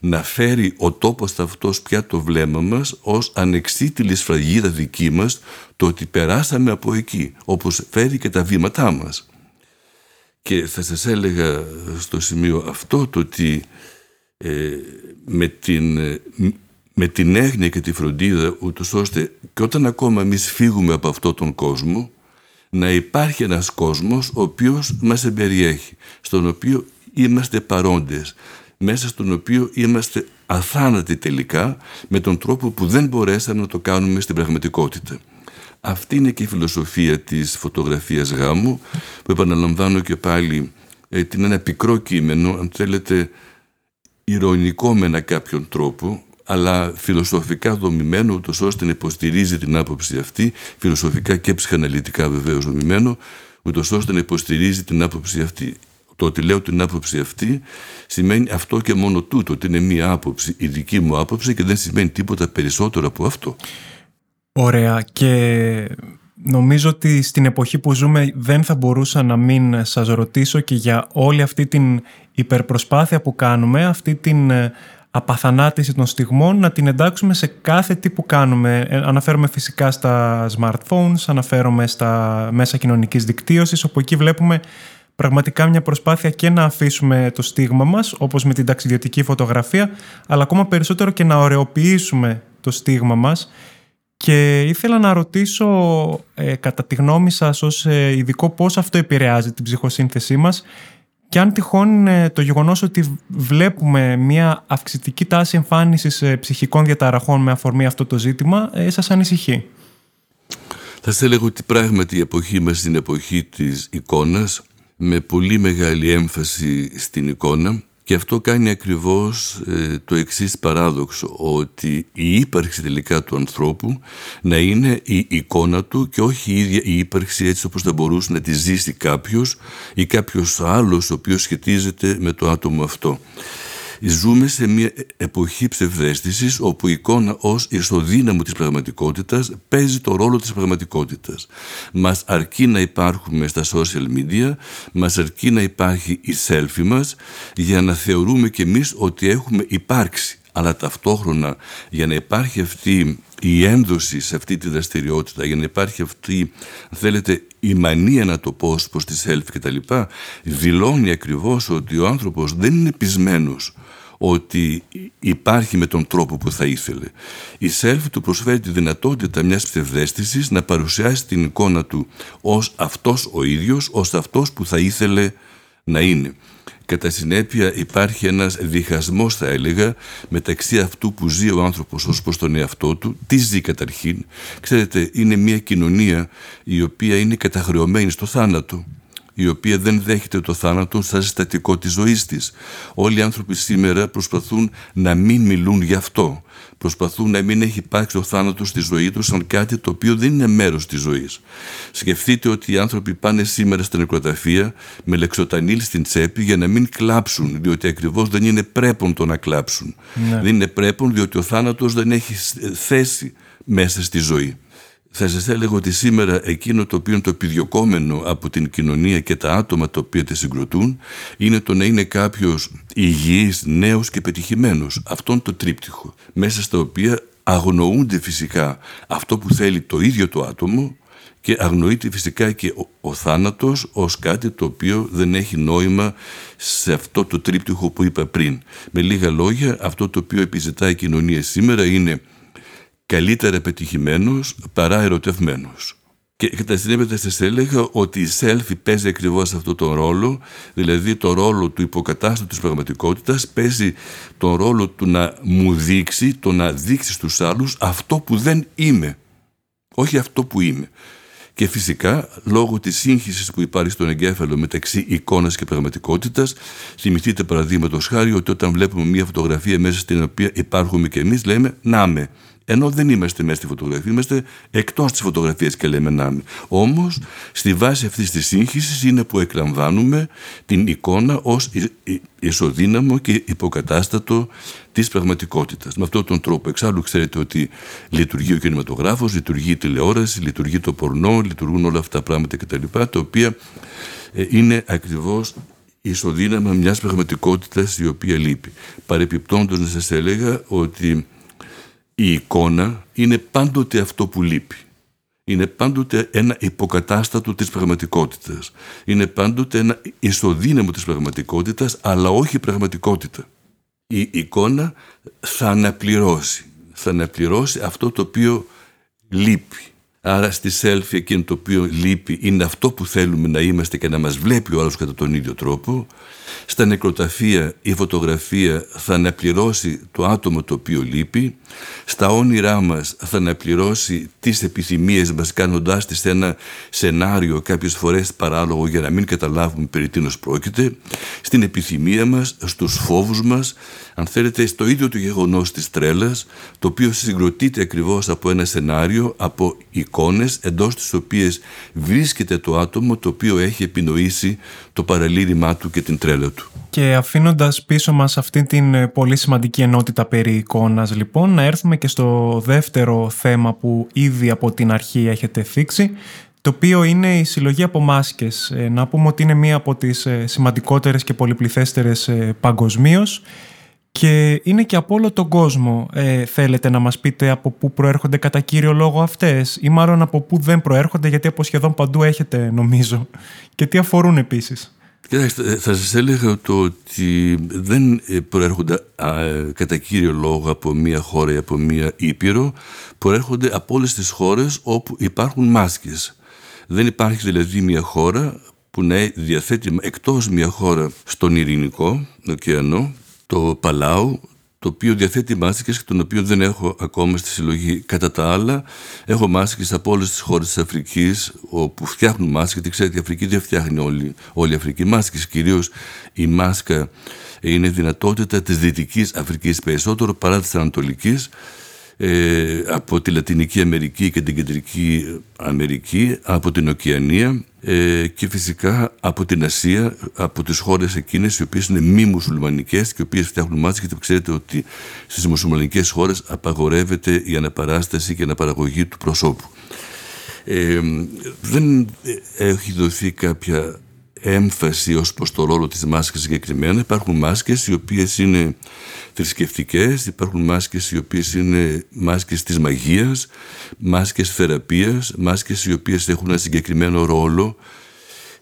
Speaker 1: να φέρει ο τόπος αυτός πια το βλέμμα μας ως ανεξίτηλη σφραγίδα δική μας το ότι περάσαμε από εκεί, όπως φέρει και τα βήματά μας. Και θα σας έλεγα στο σημείο αυτό το ότι ε, με, την, με την έγνοια και τη φροντίδα ούτως ώστε και όταν ακόμα εμείς φύγουμε από αυτόν τον κόσμο να υπάρχει ένας κόσμος ο οποίος μας εμπεριέχει, στον οποίο είμαστε παρόντες, μέσα στον οποίο είμαστε αθάνατοι τελικά με τον τρόπο που δεν μπορέσαμε να το κάνουμε στην πραγματικότητα. Αυτή είναι και η φιλοσοφία της φωτογραφίας γάμου που επαναλαμβάνω και πάλι ε, την ένα πικρό κείμενο αν θέλετε ηρωνικό με ένα κάποιον τρόπο αλλά φιλοσοφικά δομημένο ούτως ώστε να υποστηρίζει την άποψη αυτή φιλοσοφικά και ψυχαναλυτικά βεβαίως δομημένο ούτως ώστε να υποστηρίζει την άποψη αυτή το ότι λέω την άποψη αυτή σημαίνει αυτό και μόνο τούτο, ότι είναι μία άποψη, η δική μου άποψη και δεν σημαίνει τίποτα περισσότερο από αυτό.
Speaker 2: Ωραία και νομίζω ότι στην εποχή που ζούμε δεν θα μπορούσα να μην σας ρωτήσω και για όλη αυτή την υπερπροσπάθεια που κάνουμε, αυτή την ε, απαθανάτηση των στιγμών, να την εντάξουμε σε κάθε τι που κάνουμε. Ε, αναφέρομαι φυσικά στα smartphones, αναφέρομαι στα μέσα κοινωνικής δικτύωσης, όπου εκεί βλέπουμε πραγματικά μια προσπάθεια και να αφήσουμε το στίγμα μας, όπως με την ταξιδιωτική φωτογραφία, αλλά ακόμα περισσότερο και να ωρεοποιήσουμε το στίγμα μας. Και ήθελα να ρωτήσω, ε, κατά τη γνώμη σας ως ε, ειδικό, πώς αυτό επηρεάζει την ψυχοσύνθεσή μας και αν τυχόν ε, το γεγονός ότι βλέπουμε μια αυξητική τάση εμφάνισης ε, ψυχικών διαταραχών με αφορμή αυτό το ζήτημα, ε, σας ανησυχεί;
Speaker 1: Θα σας έλεγα ότι πράγματι η εποχή μας είναι εποχή της εικόνας με πολύ μεγάλη έμφαση στην εικόνα και αυτό κάνει ακριβώς ε, το εξής παράδοξο ότι η ύπαρξη τελικά του ανθρώπου να είναι η εικόνα του και όχι η ίδια η ύπαρξη έτσι όπως θα μπορούσε να τη ζήσει κάποιος ή κάποιος άλλος ο οποίος σχετίζεται με το άτομο αυτό. Ζούμε σε μια εποχή ψευδέστησης όπου η εικόνα ως ισοδύναμο της πραγματικότητας παίζει το ρόλο της πραγματικότητας. Μας αρκεί να υπάρχουμε στα social media, μας αρκεί να υπάρχει η selfie μας για να θεωρούμε κι εμείς ότι έχουμε υπάρξει. Αλλά ταυτόχρονα για να υπάρχει αυτή η ένδοση σε αυτή τη δραστηριότητα, για να υπάρχει αυτή, αν θέλετε, η μανία να το πω προς τη selfie και τα λοιπά, δηλώνει ακριβώς ότι ο άνθρωπος δεν είναι πεισμένος ότι υπάρχει με τον τρόπο που θα ήθελε. Η self του προσφέρει τη δυνατότητα μιας ψευδέστησης να παρουσιάσει την εικόνα του ως αυτός ο ίδιος, ως αυτός που θα ήθελε να είναι. Κατά συνέπεια υπάρχει ένας διχασμός θα έλεγα μεταξύ αυτού που ζει ο άνθρωπος ως προς τον εαυτό του, τι ζει καταρχήν. Ξέρετε είναι μια κοινωνία η οποία είναι καταχρεωμένη στο θάνατο η οποία δεν δέχεται το θάνατο σαν συστατικό της ζωής της. Όλοι οι άνθρωποι σήμερα προσπαθούν να μην μιλούν γι' αυτό. Προσπαθούν να μην έχει υπάρξει ο θάνατος στη ζωή τους σαν κάτι το οποίο δεν είναι μέρος της ζωής. Σκεφτείτε ότι οι άνθρωποι πάνε σήμερα στα νεκροταφεία με λεξοτανίλ στην τσέπη για να μην κλάψουν, διότι ακριβώς δεν είναι πρέπον το να κλάψουν. Ναι. Δεν είναι πρέπον διότι ο θάνατος δεν έχει θέση μέσα στη ζωή. Θα σας έλεγα ότι σήμερα εκείνο το οποίο είναι το επιδιωκόμενο από την κοινωνία και τα άτομα τα οποία τη συγκροτούν είναι το να είναι κάποιος υγιής, νέος και πετυχημένος. Αυτόν το τρίπτυχο. Μέσα στα οποία αγνοούνται φυσικά αυτό που θέλει το ίδιο το άτομο και αγνοείται φυσικά και ο, ο θάνατος ως κάτι το οποίο δεν έχει νόημα σε αυτό το τρίπτυχο που είπα πριν. Με λίγα λόγια αυτό το οποίο επιζητάει η κοινωνία σήμερα είναι καλύτερα πετυχημένος παρά ερωτευμένος. Και κατά συνέπεια θα σας έλεγα ότι η selfie παίζει ακριβώς αυτό τον ρόλο, δηλαδή το ρόλο του υποκατάστατου της πραγματικότητας, παίζει τον ρόλο του να μου δείξει, το να δείξει στους άλλους αυτό που δεν είμαι, όχι αυτό που είμαι. Και φυσικά, λόγω της σύγχυσης που υπάρχει στον εγκέφαλο μεταξύ εικόνας και πραγματικότητας, θυμηθείτε παραδείγματος χάρη ότι όταν βλέπουμε μια φωτογραφία μέσα στην οποία υπάρχουμε και εμείς, λέμε «να με». Ενώ δεν είμαστε μέσα στη φωτογραφίας, είμαστε εκτός της φωτογραφίας και λέμε να είμαι. Όμως, στη βάση αυτής της σύγχυσης είναι που εκλαμβάνουμε την εικόνα ως ισοδύναμο και υποκατάστατο της πραγματικότητας. Με αυτόν τον τρόπο. Εξάλλου, ξέρετε ότι λειτουργεί ο κινηματογράφος, λειτουργεί η τηλεόραση, λειτουργεί το πορνό, λειτουργούν όλα αυτά τα πράγματα κτλ. Τα οποία ε, είναι ακριβώς ισοδύναμα μιας πραγματικότητας η οποία λείπει. Παρεπιπτόντως, να σας έλεγα ότι η εικόνα είναι πάντοτε αυτό που λείπει. Είναι πάντοτε ένα υποκατάστατο της πραγματικότητας. Είναι πάντοτε ένα ισοδύναμο της πραγματικότητας, αλλά όχι πραγματικότητα. Η εικόνα θα αναπληρώσει. Θα αναπληρώσει αυτό το οποίο λείπει. Άρα στη selfie εκείνο το οποίο λείπει είναι αυτό που θέλουμε να είμαστε και να μας βλέπει ο άλλος κατά τον ίδιο τρόπο. Στα νεκροταφεία η φωτογραφία θα αναπληρώσει το άτομο το οποίο λείπει. Στα όνειρά μας θα αναπληρώσει τις επιθυμίες μας κάνοντάς τις ένα σενάριο κάποιες φορές παράλογο για να μην καταλάβουμε περί τίνος πρόκειται. Στην επιθυμία μας, στους φόβους μας, αν θέλετε στο ίδιο το γεγονός της τρέλας, το οποίο συγκροτείται ακριβώς από ένα σενάριο, από εικόνες εντός τις οποίες βρίσκεται το άτομο το οποίο έχει επινοήσει το παραλήρημά του και την τρέλα του.
Speaker 2: Και αφήνοντας πίσω μας αυτή την ε, πολύ σημαντική ενότητα περί εικόνας λοιπόν, να έρθουμε και στο δεύτερο θέμα που ήδη από την αρχή έχετε θίξει, το οποίο είναι η συλλογή από μάσκες. Ε, να πούμε ότι είναι μία από τις ε, σημαντικότερες και πολυπληθέστερες παγκοσμίως και είναι και από όλο τον κόσμο. Ε, θέλετε να μας πείτε από πού προέρχονται κατά κύριο λόγο αυτές ή μάλλον από πού δεν προέρχονται γιατί από σχεδόν παντού έχετε νομίζω και τι αφορούν επίσης.
Speaker 1: Κοιτάξτε, θα σας έλεγα το ότι δεν προέρχονται κατά κύριο λόγο από μία χώρα ή από μία ήπειρο, προέρχονται από όλες τις χώρες όπου υπάρχουν μάσκες. Δεν υπάρχει δηλαδή μία χώρα που να διαθέτει εκτός μία χώρα στον ειρηνικό ωκεανό το Παλάου, το οποίο διαθέτει μάσκες και τον οποίο δεν έχω ακόμα στη συλλογή. Κατά τα άλλα, έχω μάσκες από όλες τις χώρες της Αφρικής, όπου φτιάχνουν μάσκες, γιατί ξέρετε η Αφρική δεν φτιάχνει όλη, όλη η Αφρική μάσκες. Κυρίως η μάσκα είναι δυνατότητα της Δυτικής Αφρικής περισσότερο παρά της Ανατολικής, ε, από τη Λατινική Αμερική και την Κεντρική Αμερική, από την Οκεανία ε, και φυσικά από την Ασία, από τις χώρες εκείνες οι οποίες είναι μη μουσουλμανικές και οι οποίες φτιάχνουν μάτια γιατί ξέρετε ότι στις μουσουλμανικές χώρες απαγορεύεται η αναπαράσταση και η αναπαραγωγή του προσώπου. Ε, δεν έχει δοθεί κάποια έμφαση ως προς το ρόλο της μάσκας συγκεκριμένα. Υπάρχουν μάσκες οι οποίες είναι θρησκευτικές, υπάρχουν μάσκες οι οποίες είναι μάσκες της μαγείας, μάσκες θεραπείας, μάσκες οι οποίες έχουν ένα συγκεκριμένο ρόλο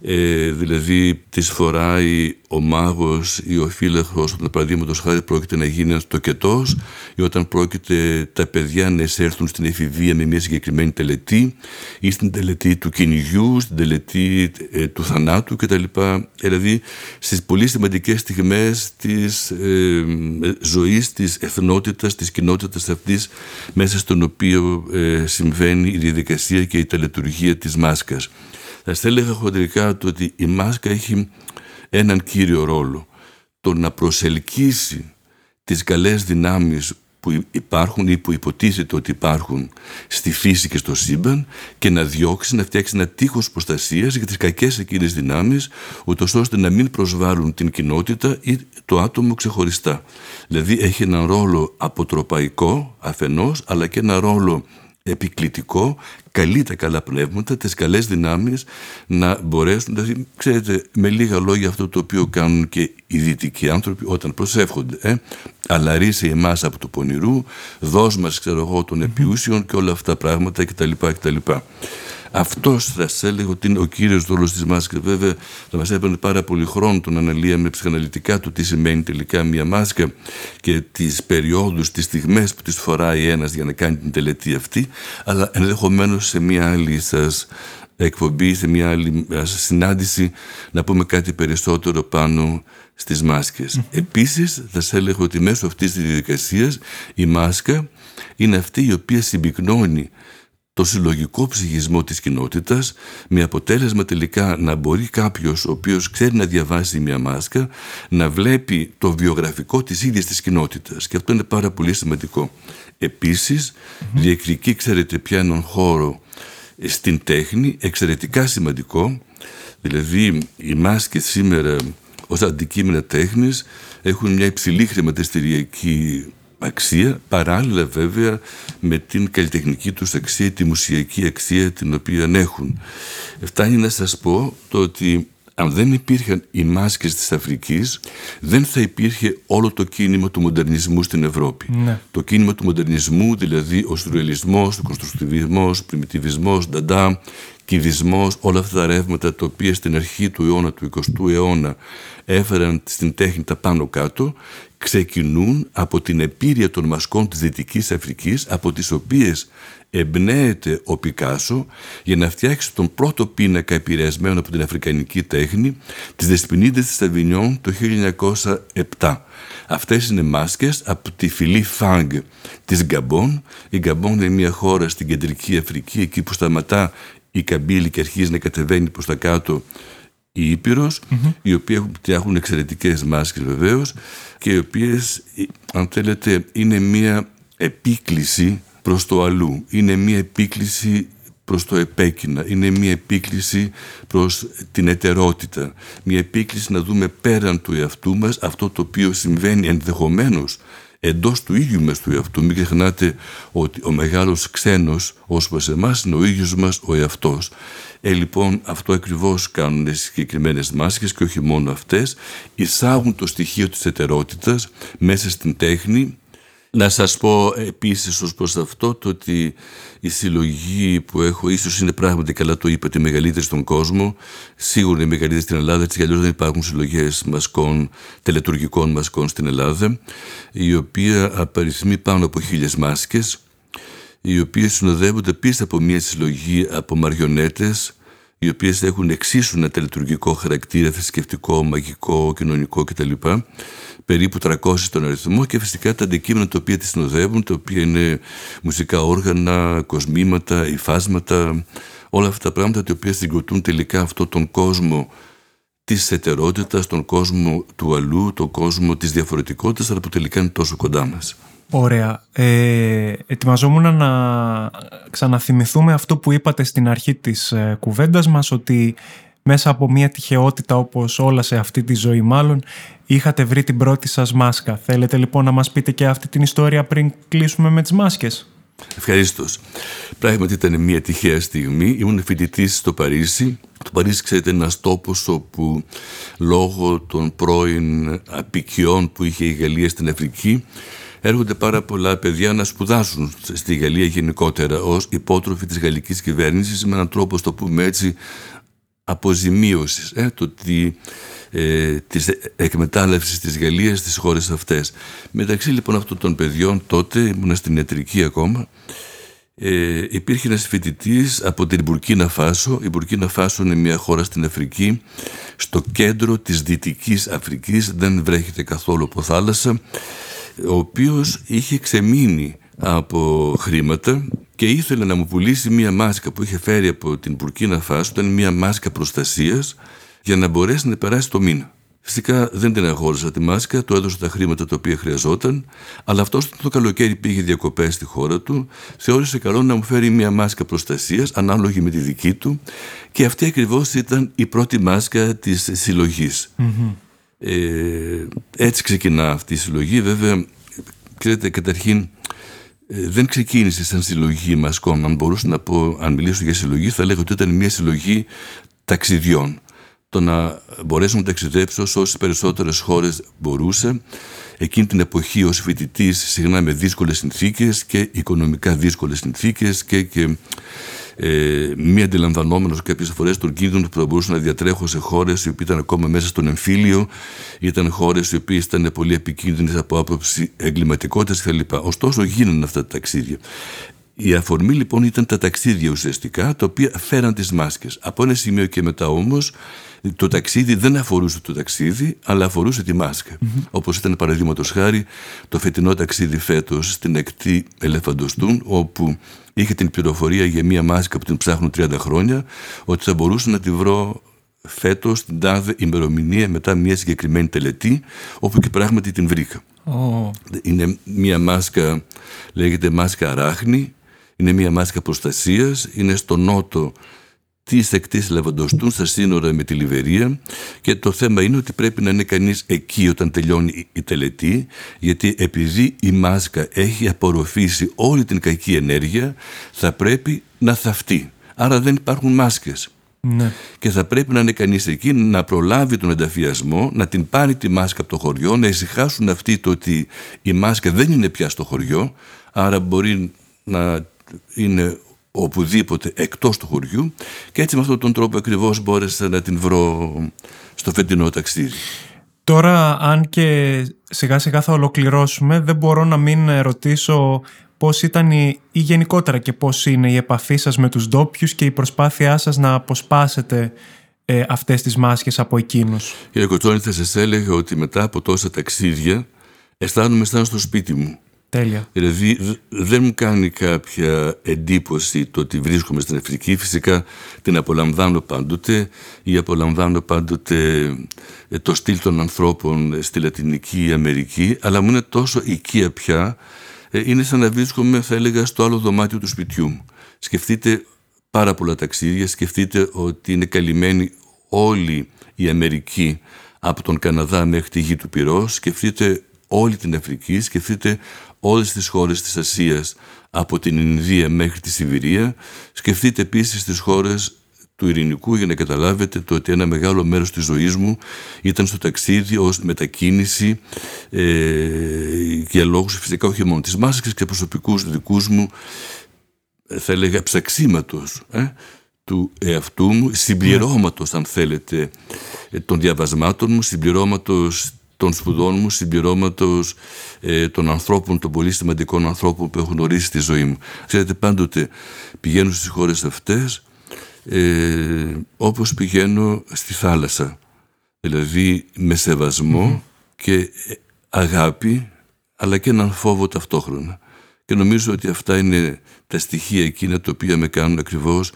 Speaker 1: ε, δηλαδή τις φοράει ο μάγος ή ο φύλαχος όταν παραδείγματος χάρη πρόκειται να γίνει ένας τοκετός ή όταν πρόκειται τα παιδιά να εισέλθουν στην εφηβεία με μια συγκεκριμένη τελετή ή στην τελετή του κυνηγιού, στην τελετή ε, του θανάτου κτλ. Δηλαδή στις πολύ σημαντικές στιγμές της ε, ζωής, της εθνότητας, της κοινότητας αυτής μέσα στον οποίο ε, συμβαίνει η διαδικασία και η τελετουργία της μάσκας. Θα σας έλεγα χοντρικά το ότι η μάσκα έχει έναν κύριο ρόλο. Το να προσελκύσει τις καλές δυνάμεις που υπάρχουν ή που υποτίθεται ότι υπάρχουν στη φύση και στο σύμπαν και να διώξει, να φτιάξει ένα τείχος προστασίας για τις κακές εκείνες δυνάμεις ούτως ώστε να μην προσβάλλουν την κοινότητα ή το άτομο ξεχωριστά. Δηλαδή έχει έναν ρόλο αποτροπαϊκό αφενός αλλά και ένα ρόλο επικλητικό, καλεί τα καλά πνεύματα, τις καλές δυνάμεις να μπορέσουν, δηλαδή, ξέρετε, με λίγα λόγια αυτό το οποίο κάνουν και οι δυτικοί άνθρωποι όταν προσεύχονται. Ε; Αλαρίσε εμάς από το πονηρού, δώσ' μας, ξέρω εγώ, των επιούσιων και όλα αυτά τα πράγματα κτλ. κτλ. Αυτός θα σα έλεγα ότι είναι ο κύριος ρόλος της μάσκας. Βέβαια, θα μας έπαιρνε πάρα πολύ χρόνο τον αναλύαμε ψυχαναλυτικά το τι σημαίνει τελικά μια μάσκα και τις περιόδους, τις στιγμές που τις φοράει ένας για να κάνει την τελετή αυτή. Αλλά ενδεχομένως σε μια άλλη σας εκπομπή, σε μια άλλη συνάντηση να πούμε κάτι περισσότερο πάνω στις μάσκες. Mm-hmm. Επίσης θα σας έλεγα ότι μέσω αυτής της διαδικασίας η μάσκα είναι αυτή η οποία συμπυκνώνει το συλλογικό ψυχισμό της κοινότητας με αποτέλεσμα τελικά να μπορεί κάποιος ο οποίος ξέρει να διαβάσει μια μάσκα να βλέπει το βιογραφικό της ίδιας της κοινότητας και αυτό είναι πάρα πολύ σημαντικό. Επίσης mm-hmm. διεκδικεί ξέρετε πια έναν χώρο στην τέχνη εξαιρετικά σημαντικό δηλαδή οι μάσκες σήμερα ως αντικείμενα τέχνης έχουν μια υψηλή χρηματιστηριακή αξία, παράλληλα βέβαια με την καλλιτεχνική τους αξία, τη μουσιακή αξία την οποία έχουν. Φτάνει να σας πω το ότι αν δεν υπήρχαν οι μάσκες της Αφρικής δεν θα υπήρχε όλο το κίνημα του μοντερνισμού στην Ευρώπη. Ναι. Το κίνημα του μοντερνισμού, δηλαδή ο σουρεαλισμός, ο κονστρουκτιβισμός, ο πριμιτιβισμός, νταντά κυβισμός, όλα αυτά τα ρεύματα τα οποία στην αρχή του αιώνα, του 20ου αιώνα έφεραν στην τέχνη τα πάνω κάτω ξεκινούν από την επίρρεια των μασκών της Δυτικής Αφρικής από τις οποίες εμπνέεται ο Πικάσο για να φτιάξει τον πρώτο πίνακα επηρεασμένο από την αφρικανική τέχνη τις Δεσποινίδες της Αβινιών το 1907. Αυτές είναι μάσκες από τη φυλή Φάγκ της Γκαμπών. Η Γκαμπών είναι μια χώρα στην κεντρική Αφρική εκεί που σταματά η καμπύλη και αρχίζει να κατεβαίνει προς τα κάτω η Ήπειρος, οι οποίοι έχουν εξαιρετικές μάσκες βεβαίως και οι οποίες, αν θέλετε, είναι μια επίκληση προς το αλλού. Είναι μια επίκληση προς το επέκεινα. Είναι μια επίκληση προς την ετερότητα. Μια επίκληση να δούμε πέραν του εαυτού μας αυτό το οποίο συμβαίνει ενδεχομένως εντός του ίδιου μας του εαυτού. Μην ξεχνάτε ότι ο μεγάλος ξένος ως προς εμάς είναι ο ίδιος μας ο εαυτός. Ε, λοιπόν, αυτό ακριβώς κάνουν οι συγκεκριμένες μάσκες και όχι μόνο αυτές. Εισάγουν το στοιχείο της ετερότητας μέσα στην τέχνη να σας πω επίσης ως προς αυτό το ότι η συλλογή που έχω ίσως είναι πράγματι καλά το είπατε μεγαλύτερη στον κόσμο σίγουρα είναι μεγαλύτερη στην Ελλάδα έτσι κι αλλιώς δεν υπάρχουν συλλογές μασκών, τελετουργικών μασκών στην Ελλάδα η οποία απαριθμεί πάνω από χίλιες μάσκες οι οποίες συνοδεύονται πίσω από μια συλλογή από μαριονέτες οι οποίες έχουν εξίσου ένα τελετουργικό χαρακτήρα, θρησκευτικό, μαγικό, κοινωνικό κτλ περίπου 300 στον αριθμό και φυσικά τα αντικείμενα τα οποία τη συνοδεύουν, τα οποία είναι μουσικά όργανα, κοσμήματα, υφάσματα, όλα αυτά τα πράγματα τα οποία συγκροτούν τελικά αυτόν τον κόσμο της ετερότητας, τον κόσμο του αλλού, τον κόσμο της διαφορετικότητας, αλλά που τελικά είναι τόσο κοντά μας.
Speaker 2: Ωραία. Ε, ετοιμαζόμουν να ξαναθυμηθούμε αυτό που είπατε στην αρχή της ε, κουβέντας μας, ότι μέσα από μια τυχεότητα όπως όλα σε αυτή τη ζωή μάλλον είχατε βρει την πρώτη σας μάσκα. Θέλετε λοιπόν να μας πείτε και αυτή την ιστορία πριν κλείσουμε με τις μάσκες;
Speaker 1: Ευχαρίστω. Πράγματι ήταν μια τυχαία στιγμή. Ήμουν φοιτητής στο Παρίσι. Το Παρίσι, ξέρετε, είναι ένας τόπος όπου λόγω των πρώην απικιών που είχε η Γαλλία στην Αφρική, έρχονται πάρα πολλά παιδιά να σπουδάσουν στη Γαλλία γενικότερα ως υπότροφοι της γαλλικής κυβέρνησης με έναν τρόπο, το πούμε έτσι, αποζημίωσης, ε, το ότι ε, της εκμετάλλευσης της Γαλλίας στις χώρες αυτές. Μεταξύ λοιπόν αυτών των παιδιών τότε, ήμουν στην ιατρική ακόμα, ε, υπήρχε ένας φοιτητής από την Μπουρκίνα Φάσο. Η Μπουρκίνα Φάσο είναι μια χώρα στην Αφρική, στο κέντρο της Δυτικής Αφρικής, δεν βρέχεται καθόλου από θάλασσα, ο οποίος είχε ξεμείνει από χρήματα και ήθελε να μου πουλήσει μία μάσκα που είχε φέρει από την Πουρκίνα Φάσο, ήταν μία μάσκα προστασίας για να μπορέσει να περάσει το μήνα. Φυσικά δεν την αγόρασα τη μάσκα, το έδωσα τα χρήματα τα οποία χρειαζόταν, αλλά αυτός το καλοκαίρι πήγε διακοπές στη χώρα του, θεώρησε καλό να μου φέρει μια μάσκα προστασίας ανάλογη με τη δική του και αυτή ακριβώς ήταν η πρώτη μάσκα της συλλογη Ε, έτσι ξεκινά αυτή η συλλογή. Βέβαια, ξέρετε, καταρχήν ε, δεν ξεκίνησε σαν συλλογή μασκών. Αν μπορούσα να πω, αν μιλήσω για συλλογή, θα λέγω ότι ήταν μια συλλογή ταξιδιών. Το να μπορέσω να ταξιδέψω σε όσες περισσότερες χώρες μπορούσε. Εκείνη την εποχή ως φοιτητής, συχνά με δύσκολες συνθήκες και οικονομικά δύσκολες συνθήκες και, και ε, μη αντιλαμβανόμενος κάποιες φορές τον κίνδυνο που θα μπορούσα να διατρέχω σε χώρες οι οποίες ήταν ακόμα μέσα στον εμφύλιο, ήταν χώρες οι οποίες ήταν πολύ επικίνδυνες από άποψη εγκληματικότητας κλπ. Ωστόσο, γίνανε αυτά τα ταξίδια. Η αφορμή λοιπόν ήταν τα ταξίδια ουσιαστικά, τα οποία φέραν τις μάσκες. Από ένα σημείο και μετά όμως, το ταξίδι δεν αφορούσε το ταξίδι, αλλά αφορούσε τη μάσκα. Mm-hmm. Όπως ήταν παραδείγματος χάρη το φετινό ταξίδι φέτος στην εκτή Ελεφαντοστούν, όπου είχε την πληροφορία για μία μάσκα που την ψάχνουν 30 χρόνια, ότι θα μπορούσα να τη βρω φέτος την τάδε ημερομηνία μετά μια συγκεκριμένη τελετή, όπου και πράγματι την βρήκα. Oh. Είναι μία μάσκα, λέγεται μάσκα αράχνη, είναι μία μάσκα προστασίας, είναι στο νότο τη εκτή Λεβαντοστούν στα σύνορα με τη Λιβερία και το θέμα είναι ότι πρέπει να είναι κανείς εκεί όταν τελειώνει η τελετή γιατί επειδή η μάσκα έχει απορροφήσει όλη την κακή ενέργεια θα πρέπει να θαυτεί. Άρα δεν υπάρχουν μάσκες. Ναι. Και θα πρέπει να είναι κανείς εκεί να προλάβει τον ενταφιασμό, να την πάρει τη μάσκα από το χωριό, να ησυχάσουν αυτοί το ότι η μάσκα δεν είναι πια στο χωριό, άρα μπορεί να είναι οπουδήποτε εκτός του χωριού και έτσι με αυτόν τον τρόπο ακριβώς μπόρεσα να την βρω στο φετινό ταξίδι.
Speaker 2: Τώρα αν και σιγά σιγά θα ολοκληρώσουμε δεν μπορώ να μην ρωτήσω πώς ήταν η, ή γενικότερα και πώς είναι η επαφή σας με τους ντόπιους και η προσπάθειά σας να αποσπάσετε ε, αυτές τις μάσκες από εκείνους.
Speaker 1: Κύριε Κοτσόνη θα σας έλεγα ότι μετά από τόσα ταξίδια αισθάνομαι σαν στο σπίτι μου.
Speaker 2: Τέλεια.
Speaker 1: Δηλαδή δεν μου κάνει κάποια εντύπωση το ότι βρίσκομαι στην Αφρική. Φυσικά την απολαμβάνω πάντοτε ή απολαμβάνω πάντοτε ε, το στυλ των ανθρώπων στη Λατινική Αμερική αλλά μου είναι τόσο οικία πια ε, είναι σαν να βρίσκομαι θα έλεγα στο άλλο δωμάτιο του σπιτιού μου. Σκεφτείτε πάρα πολλά ταξίδια, σκεφτείτε ότι είναι καλυμμένη όλη η Αμερική από τον Καναδά μέχρι τη γη του Πυρός, σκεφτείτε όλη την Αφρική, σκεφτείτε όλες τις χώρες της Ασίας από την Ινδία μέχρι τη Σιβηρία. Σκεφτείτε επίσης τις χώρες του ειρηνικού για να καταλάβετε το ότι ένα μεγάλο μέρος της ζωής μου ήταν στο ταξίδι ως μετακίνηση ε, για λόγους φυσικά όχι μόνο της μάσης και προσωπικούς δικούς μου θα έλεγα ψαξίματος ε, του εαυτού μου, συμπληρώματος αν θέλετε των διαβασμάτων μου, συμπληρώματος των σπουδών μου, συμπληρώματος ε, των ανθρώπων, των πολύ σημαντικών ανθρώπων που έχουν ορίσει τη ζωή μου. Ξέρετε, πάντοτε πηγαίνω στις χώρες αυτές ε, όπως πηγαίνω στη θάλασσα. Δηλαδή με σεβασμο και αγάπη, αλλά και έναν φόβο ταυτόχρονα. Και νομίζω ότι αυτά είναι τα στοιχεία εκείνα τα οποία με κάνουν ακριβώς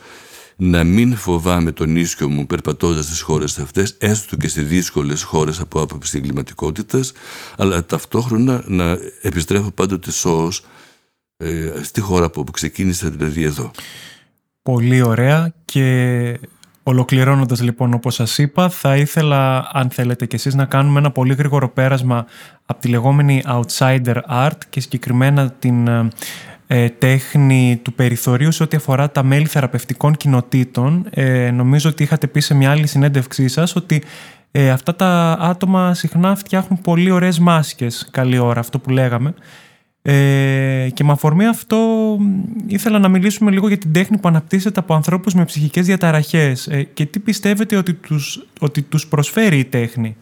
Speaker 1: να μην φοβάμαι τον ίσιο μου περπατώντας στις χώρες αυτές, έστω και σε δύσκολες χώρες από άποψη εγκληματικότητας, αλλά ταυτόχρονα να επιστρέφω πάντοτε σώος ε, στη χώρα που ξεκίνησα, δηλαδή εδώ.
Speaker 2: Πολύ ωραία και ολοκληρώνοντας λοιπόν όπως σας είπα θα ήθελα αν θέλετε κι εσείς να κάνουμε ένα πολύ γρήγορο πέρασμα από τη λεγόμενη outsider art και συγκεκριμένα την ε, ε, τέχνη του περιθωρίου σε ό,τι αφορά τα μέλη θεραπευτικών κοινοτήτων. Ε, νομίζω ότι είχατε πει σε μια άλλη συνέντευξή σας ότι ε, αυτά τα άτομα συχνά φτιάχνουν πολύ ωραίες μάσκες, καλή ώρα, αυτό που λέγαμε. Ε, και με αφορμή αυτό ήθελα να μιλήσουμε λίγο για την τέχνη που αναπτύσσεται από ανθρώπους με ψυχικές διαταραχές ε, και τι πιστεύετε ότι τους, ότι τους προσφέρει η τέχνη;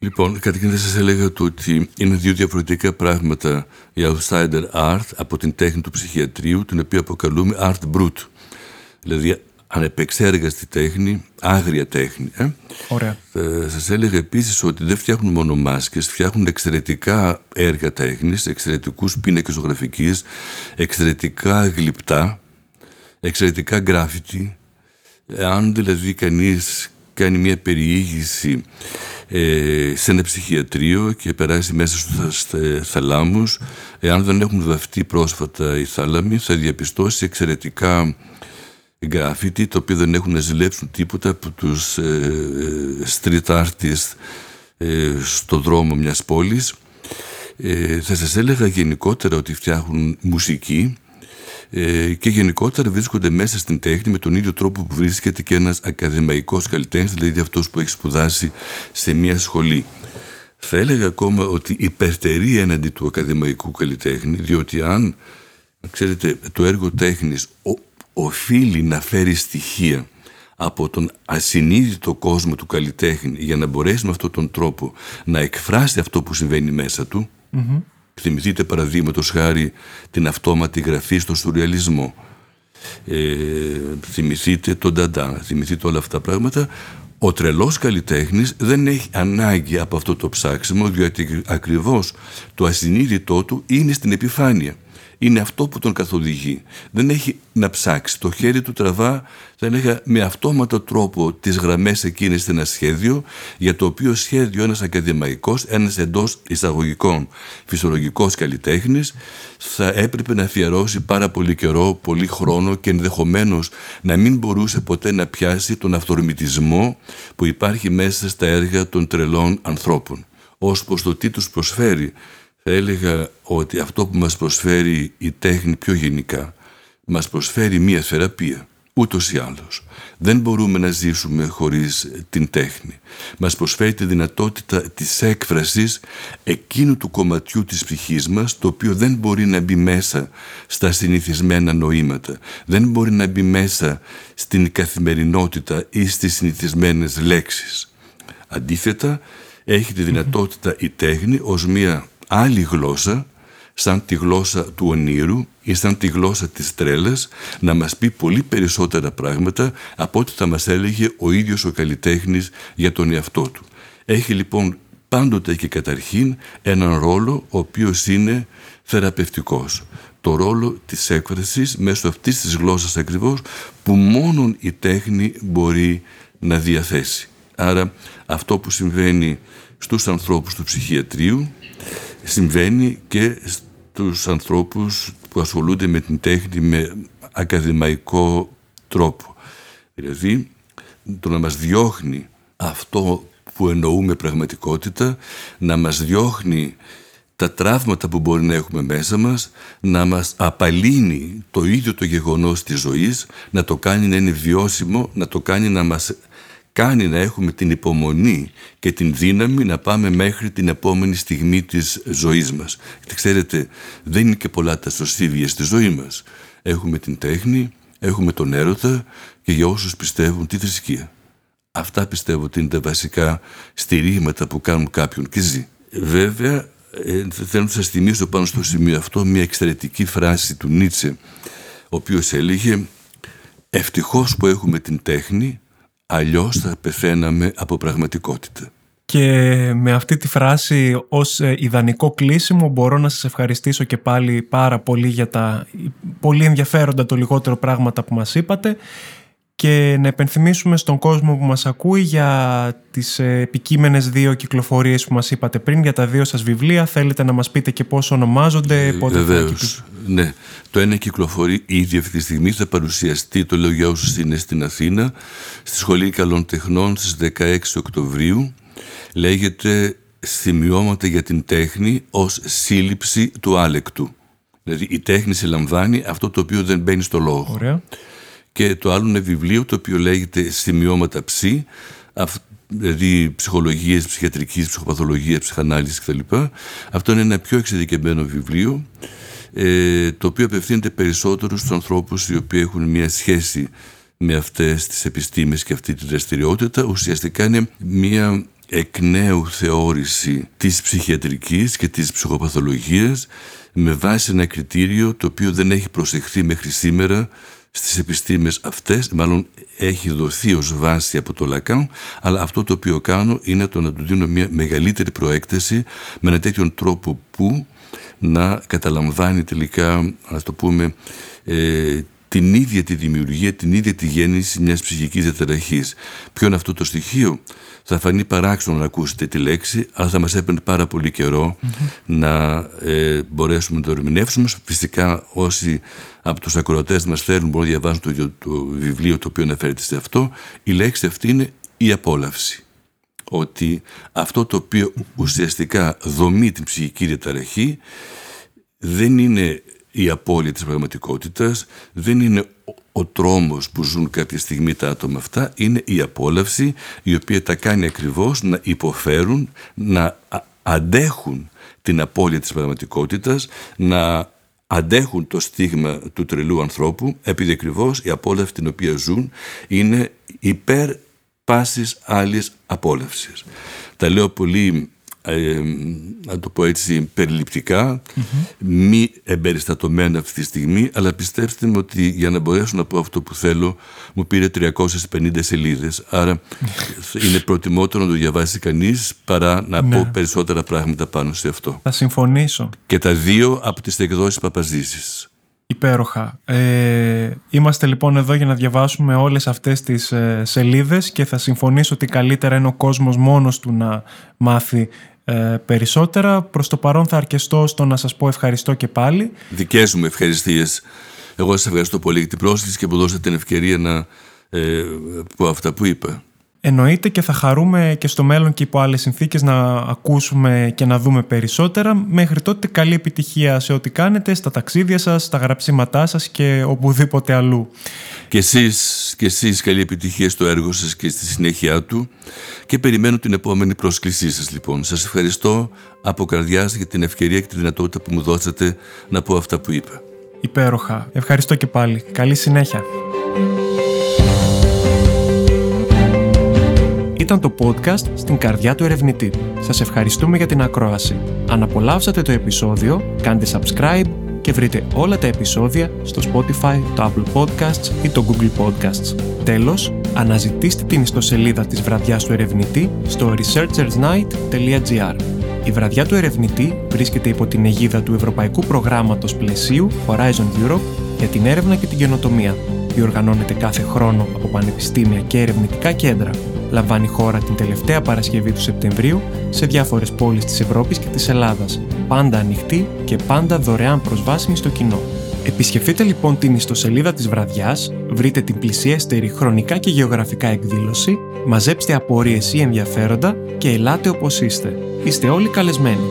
Speaker 1: Λοιπόν, καταρχήν θα σας έλεγα το ότι είναι δύο διαφορετικά πράγματα η outsider art από την τέχνη του ψυχιατρίου, την οποία αποκαλούμε art brut. Δηλαδή ανεπεξέργαστη τέχνη, άγρια τέχνη. Ε;
Speaker 2: Ωραία.
Speaker 1: Θα σας έλεγα επίσης ότι δεν φτιάχνουν μόνο μάσκες, φτιάχνουν εξαιρετικά έργα τέχνης, εξαιρετικούς πίνακες ζωγραφικής, εξαιρετικά γλυπτά, εξαιρετικά γκράφιτι. Αν δηλαδή κανείς κάνει μια περιήγηση ε, σε ένα ψυχιατρίο και περάσει μέσα στους θαλάμους. Εάν δεν έχουν βαφτεί πρόσφατα οι θάλαμοι θα διαπιστώσει εξαιρετικά γκράφιτι το οποίο δεν έχουν να ζηλέψουν τίποτα από τους ε, ε, street artists ε, στο δρόμο μιας πόλης. Ε, θα σας έλεγα γενικότερα ότι φτιάχνουν μουσική. ε, και γενικότερα βρίσκονται μέσα στην τέχνη με τον ίδιο τρόπο που βρίσκεται και ένας ακαδημαϊκός καλλιτέχνης, δηλαδή αυτός που έχει σπουδάσει σε μια σχολή. Θα έλεγα ακόμα ότι υπερτερεί έναντι του ακαδημαϊκού καλλιτέχνη, διότι αν, ξέρετε, το έργο τέχνης οφείλει να φέρει στοιχεία από τον ασυνείδητο κόσμο του καλλιτέχνη για να μπορέσει με αυτόν τον τρόπο να εκφράσει αυτό που συμβαίνει μέσα του, Θυμηθείτε παραδείγματος χάρη την αυτόματη γραφή στο σουρεαλισμό. Ε, θυμηθείτε τον Νταντά, θυμηθείτε όλα αυτά τα πράγματα. Ο τρελός καλλιτέχνης δεν έχει ανάγκη από αυτό το ψάξιμο διότι ακριβώς το ασυνείδητό του είναι στην επιφάνεια είναι αυτό που τον καθοδηγεί. Δεν έχει να ψάξει. Το χέρι του τραβά, θα έλεγα, με αυτόματο τρόπο τις γραμμές εκείνες σε ένα σχέδιο, για το οποίο σχέδιο ένας ακαδημαϊκός, ένας εντός εισαγωγικών φυσιολογικός καλλιτέχνης, θα έπρεπε να αφιερώσει πάρα πολύ καιρό, πολύ χρόνο και ενδεχομένως να μην μπορούσε ποτέ να πιάσει τον αυθορμητισμό που υπάρχει μέσα στα έργα των τρελών ανθρώπων. Ως προς το τι τους προσφέρει θα έλεγα ότι αυτό που μας προσφέρει η τέχνη πιο γενικά μας προσφέρει μία θεραπεία. ούτως ή άλλως. Δεν μπορούμε να ζήσουμε χωρίς την τέχνη. Μας προσφέρει τη δυνατότητα της έκφρασης εκείνου του κομματιού της ψυχής μας το οποίο δεν μπορεί να μπει μέσα στα συνηθισμένα νοήματα. Δεν μπορεί να μπει μέσα στην καθημερινότητα ή στις συνηθισμένες λέξεις. Αντίθετα, έχει τη δυνατότητα η τέχνη ως μια άλλη γλώσσα σαν τη γλώσσα του ονείρου ή σαν τη γλώσσα της τρέλας να μας πει πολύ περισσότερα πράγματα από ό,τι θα μας έλεγε ο ίδιος ο καλλιτέχνης για τον εαυτό του. Έχει λοιπόν πάντοτε και καταρχήν έναν ρόλο ο οποίος είναι θεραπευτικός. Το ρόλο της έκφρασης μέσω αυτής της γλώσσας ακριβώς που μόνον η τέχνη μπορεί να διαθέσει. Άρα αυτό που συμβαίνει στους ανθρώπους του ψυχιατρίου συμβαίνει και στους ανθρώπους που ασχολούνται με την τέχνη με ακαδημαϊκό τρόπο. Δηλαδή, το να μας διώχνει αυτό που εννοούμε πραγματικότητα, να μας διώχνει τα τραύματα που μπορεί να έχουμε μέσα μας, να μας απαλύνει το ίδιο το γεγονός της ζωής, να το κάνει να είναι βιώσιμο, να το κάνει να μας κάνει να έχουμε την υπομονή και την δύναμη να πάμε μέχρι την επόμενη στιγμή της ζωής μας. Γιατί ξέρετε, δεν είναι και πολλά τα σωσίβια στη ζωή μας. Έχουμε την τέχνη, έχουμε τον έρωτα και για όσους πιστεύουν τη θρησκεία. Αυτά πιστεύω ότι είναι τα βασικά στηρίγματα που κάνουν κάποιον και ζει. Βέβαια, ε, θέλω να σας θυμίσω πάνω στο σημείο αυτό μια εξαιρετική φράση του Νίτσε, ο οποίος έλεγε «Ευτυχώς που έχουμε την τέχνη αλλιώς θα πεθαίναμε από πραγματικότητα.
Speaker 2: Και με αυτή τη φράση ως ε, ιδανικό κλείσιμο μπορώ να σας ευχαριστήσω και πάλι πάρα πολύ για τα πολύ ενδιαφέροντα το λιγότερο πράγματα που μας είπατε και να επενθυμίσουμε στον κόσμο που μας ακούει για τις ε, επικείμενες δύο κυκλοφορίες που μας είπατε πριν, για τα δύο σας βιβλία. Θέλετε να μας πείτε και πώς ονομάζονται,
Speaker 1: ε,
Speaker 2: πότε
Speaker 1: Βεβαίως, ναι. Το ένα κυκλοφορεί ήδη αυτή τη στιγμή, θα παρουσιαστεί, το λέω για όσους είναι στην Αθήνα, στη Σχολή Καλών Τεχνών στις 16 Οκτωβρίου. Λέγεται «Σημειώματα για την τέχνη ως σύλληψη του άλεκτου». Δηλαδή η τέχνη συλλαμβάνει αυτό το οποίο δεν μπαίνει στο λόγο.
Speaker 2: Ωραία
Speaker 1: και το άλλο είναι βιβλίο το οποίο λέγεται «Σημειώματα ψή», δηλαδή ψυχολογίες, ψυχιατρικής, ψυχοπαθολογίας, ψυχανάλυσης κτλ. Αυτό είναι ένα πιο εξειδικευμένο βιβλίο ε, το οποίο απευθύνεται περισσότερο στους ανθρώπους οι οποίοι έχουν μια σχέση με αυτές τις επιστήμες και αυτή τη δραστηριότητα. Ουσιαστικά είναι μια εκ νέου θεώρηση της ψυχιατρικής και της ψυχοπαθολογίας με βάση ένα κριτήριο το οποίο δεν έχει προσεχθεί μέχρι σήμερα στις επιστήμες αυτές, μάλλον έχει δοθεί ως βάση από το Λακάν, αλλά αυτό το οποίο κάνω είναι το να του δίνω μια μεγαλύτερη προέκταση με ένα τέτοιο τρόπο που να καταλαμβάνει τελικά, ας το πούμε, ε, την ίδια τη δημιουργία, την ίδια τη γέννηση μιας ψυχικής διαταραχής. Ποιο είναι αυτό το στοιχείο, θα φανεί παράξενο να ακούσετε τη λέξη, αλλά θα μας έπαιρνε πάρα πολύ να ε, μπορέσουμε να το ερμηνεύσουμε. Φυσικά όσοι από τους ακροατές μας θέλουν μπορούν να διαβάσουν το, το βιβλίο το οποίο αναφέρεται σε αυτό. Η λέξη αυτή είναι η απόλαυση. Ότι αυτό το οποίο ουσιαστικά δομεί την ψυχική διαταραχή δεν είναι η απώλεια της πραγματικότητας, δεν είναι ο τρόμος που ζουν κάποια στιγμή τα άτομα αυτά, είναι η απόλαυση η οποία τα κάνει ακριβώς να υποφέρουν, να αντέχουν την απώλεια της πραγματικότητας, να αντέχουν το στίγμα του τρελού ανθρώπου, επειδή ακριβώς η απόλαυση την οποία ζουν είναι υπέρ πάσης άλλης απόλαυσης. Τα λέω πολύ ε, να το πω έτσι περιληπτικά, μη εμπεριστατωμένα αυτή τη στιγμή, αλλά πιστέψτε μου ότι για να μπορέσω να πω αυτό που θέλω μου πήρε 350 σελίδες. Άρα είναι προτιμότερο να το διαβάσει κανείς παρά να πω ναι. περισσότερα πράγματα πάνω σε αυτό.
Speaker 2: Θα συμφωνήσω.
Speaker 1: Και τα δύο από τις εκδόσεις Παπαζήσης.
Speaker 2: Υπέροχα. Ε, είμαστε λοιπόν εδώ για να διαβάσουμε όλες αυτές τις ε, σελίδες και θα συμφωνήσω ότι καλύτερα είναι ο κόσμος μόνος του να μάθει ε, περισσότερα. Προς το παρόν θα αρκεστώ στο να σας πω ευχαριστώ και πάλι.
Speaker 1: Δικές μου ευχαριστίες. Εγώ σας ευχαριστώ πολύ για την πρόσκληση και που δώσατε την ευκαιρία να ε, πω αυτά που είπα.
Speaker 2: Εννοείται και θα χαρούμε και στο μέλλον και υπό άλλες συνθήκες να ακούσουμε και να δούμε περισσότερα. Μέχρι τότε καλή επιτυχία σε ό,τι κάνετε, στα ταξίδια σας, στα γραψίματά σας και οπουδήποτε αλλού.
Speaker 1: Και εσείς, και εσείς καλή επιτυχία στο έργο σας και στη συνέχεια του και περιμένω την επόμενη πρόσκλησή σας λοιπόν. Σας ευχαριστώ από καρδιάς για την ευκαιρία και τη δυνατότητα που μου δώσατε να πω αυτά που είπα.
Speaker 2: Υπέροχα. Ευχαριστώ και πάλι. Καλή συνέχεια. Ήταν το podcast στην καρδιά του ερευνητή. Σας ευχαριστούμε για την ακρόαση. Αν απολαύσατε το επεισόδιο, κάντε subscribe και βρείτε όλα τα επεισόδια στο Spotify, το Apple Podcasts ή το Google Podcasts. Τέλος, αναζητήστε την ιστοσελίδα της βραδιάς του ερευνητή στο researchersnight.gr. Η βραδιά του ερευνητή βρίσκεται υπό την αιγίδα του Ευρωπαϊκού Προγράμματος Πλαισίου Horizon Europe για την έρευνα και την καινοτομία. Διοργανώνεται κάθε χρόνο από πανεπιστήμια και ερευνητικά κέντρα. Λαμβάνει χώρα την τελευταία Παρασκευή του Σεπτεμβρίου σε διάφορες πόλεις της Ευρώπης και της Ελλάδας. Πάντα ανοιχτή και πάντα δωρεάν προσβάσιμη στο κοινό. Επισκεφτείτε λοιπόν την ιστοσελίδα της βραδιάς, βρείτε την πλησιέστερη χρονικά και γεωγραφικά εκδήλωση, μαζέψτε απορίες ή ενδιαφέροντα και ελάτε όπως είστε. Είστε όλοι καλεσμένοι.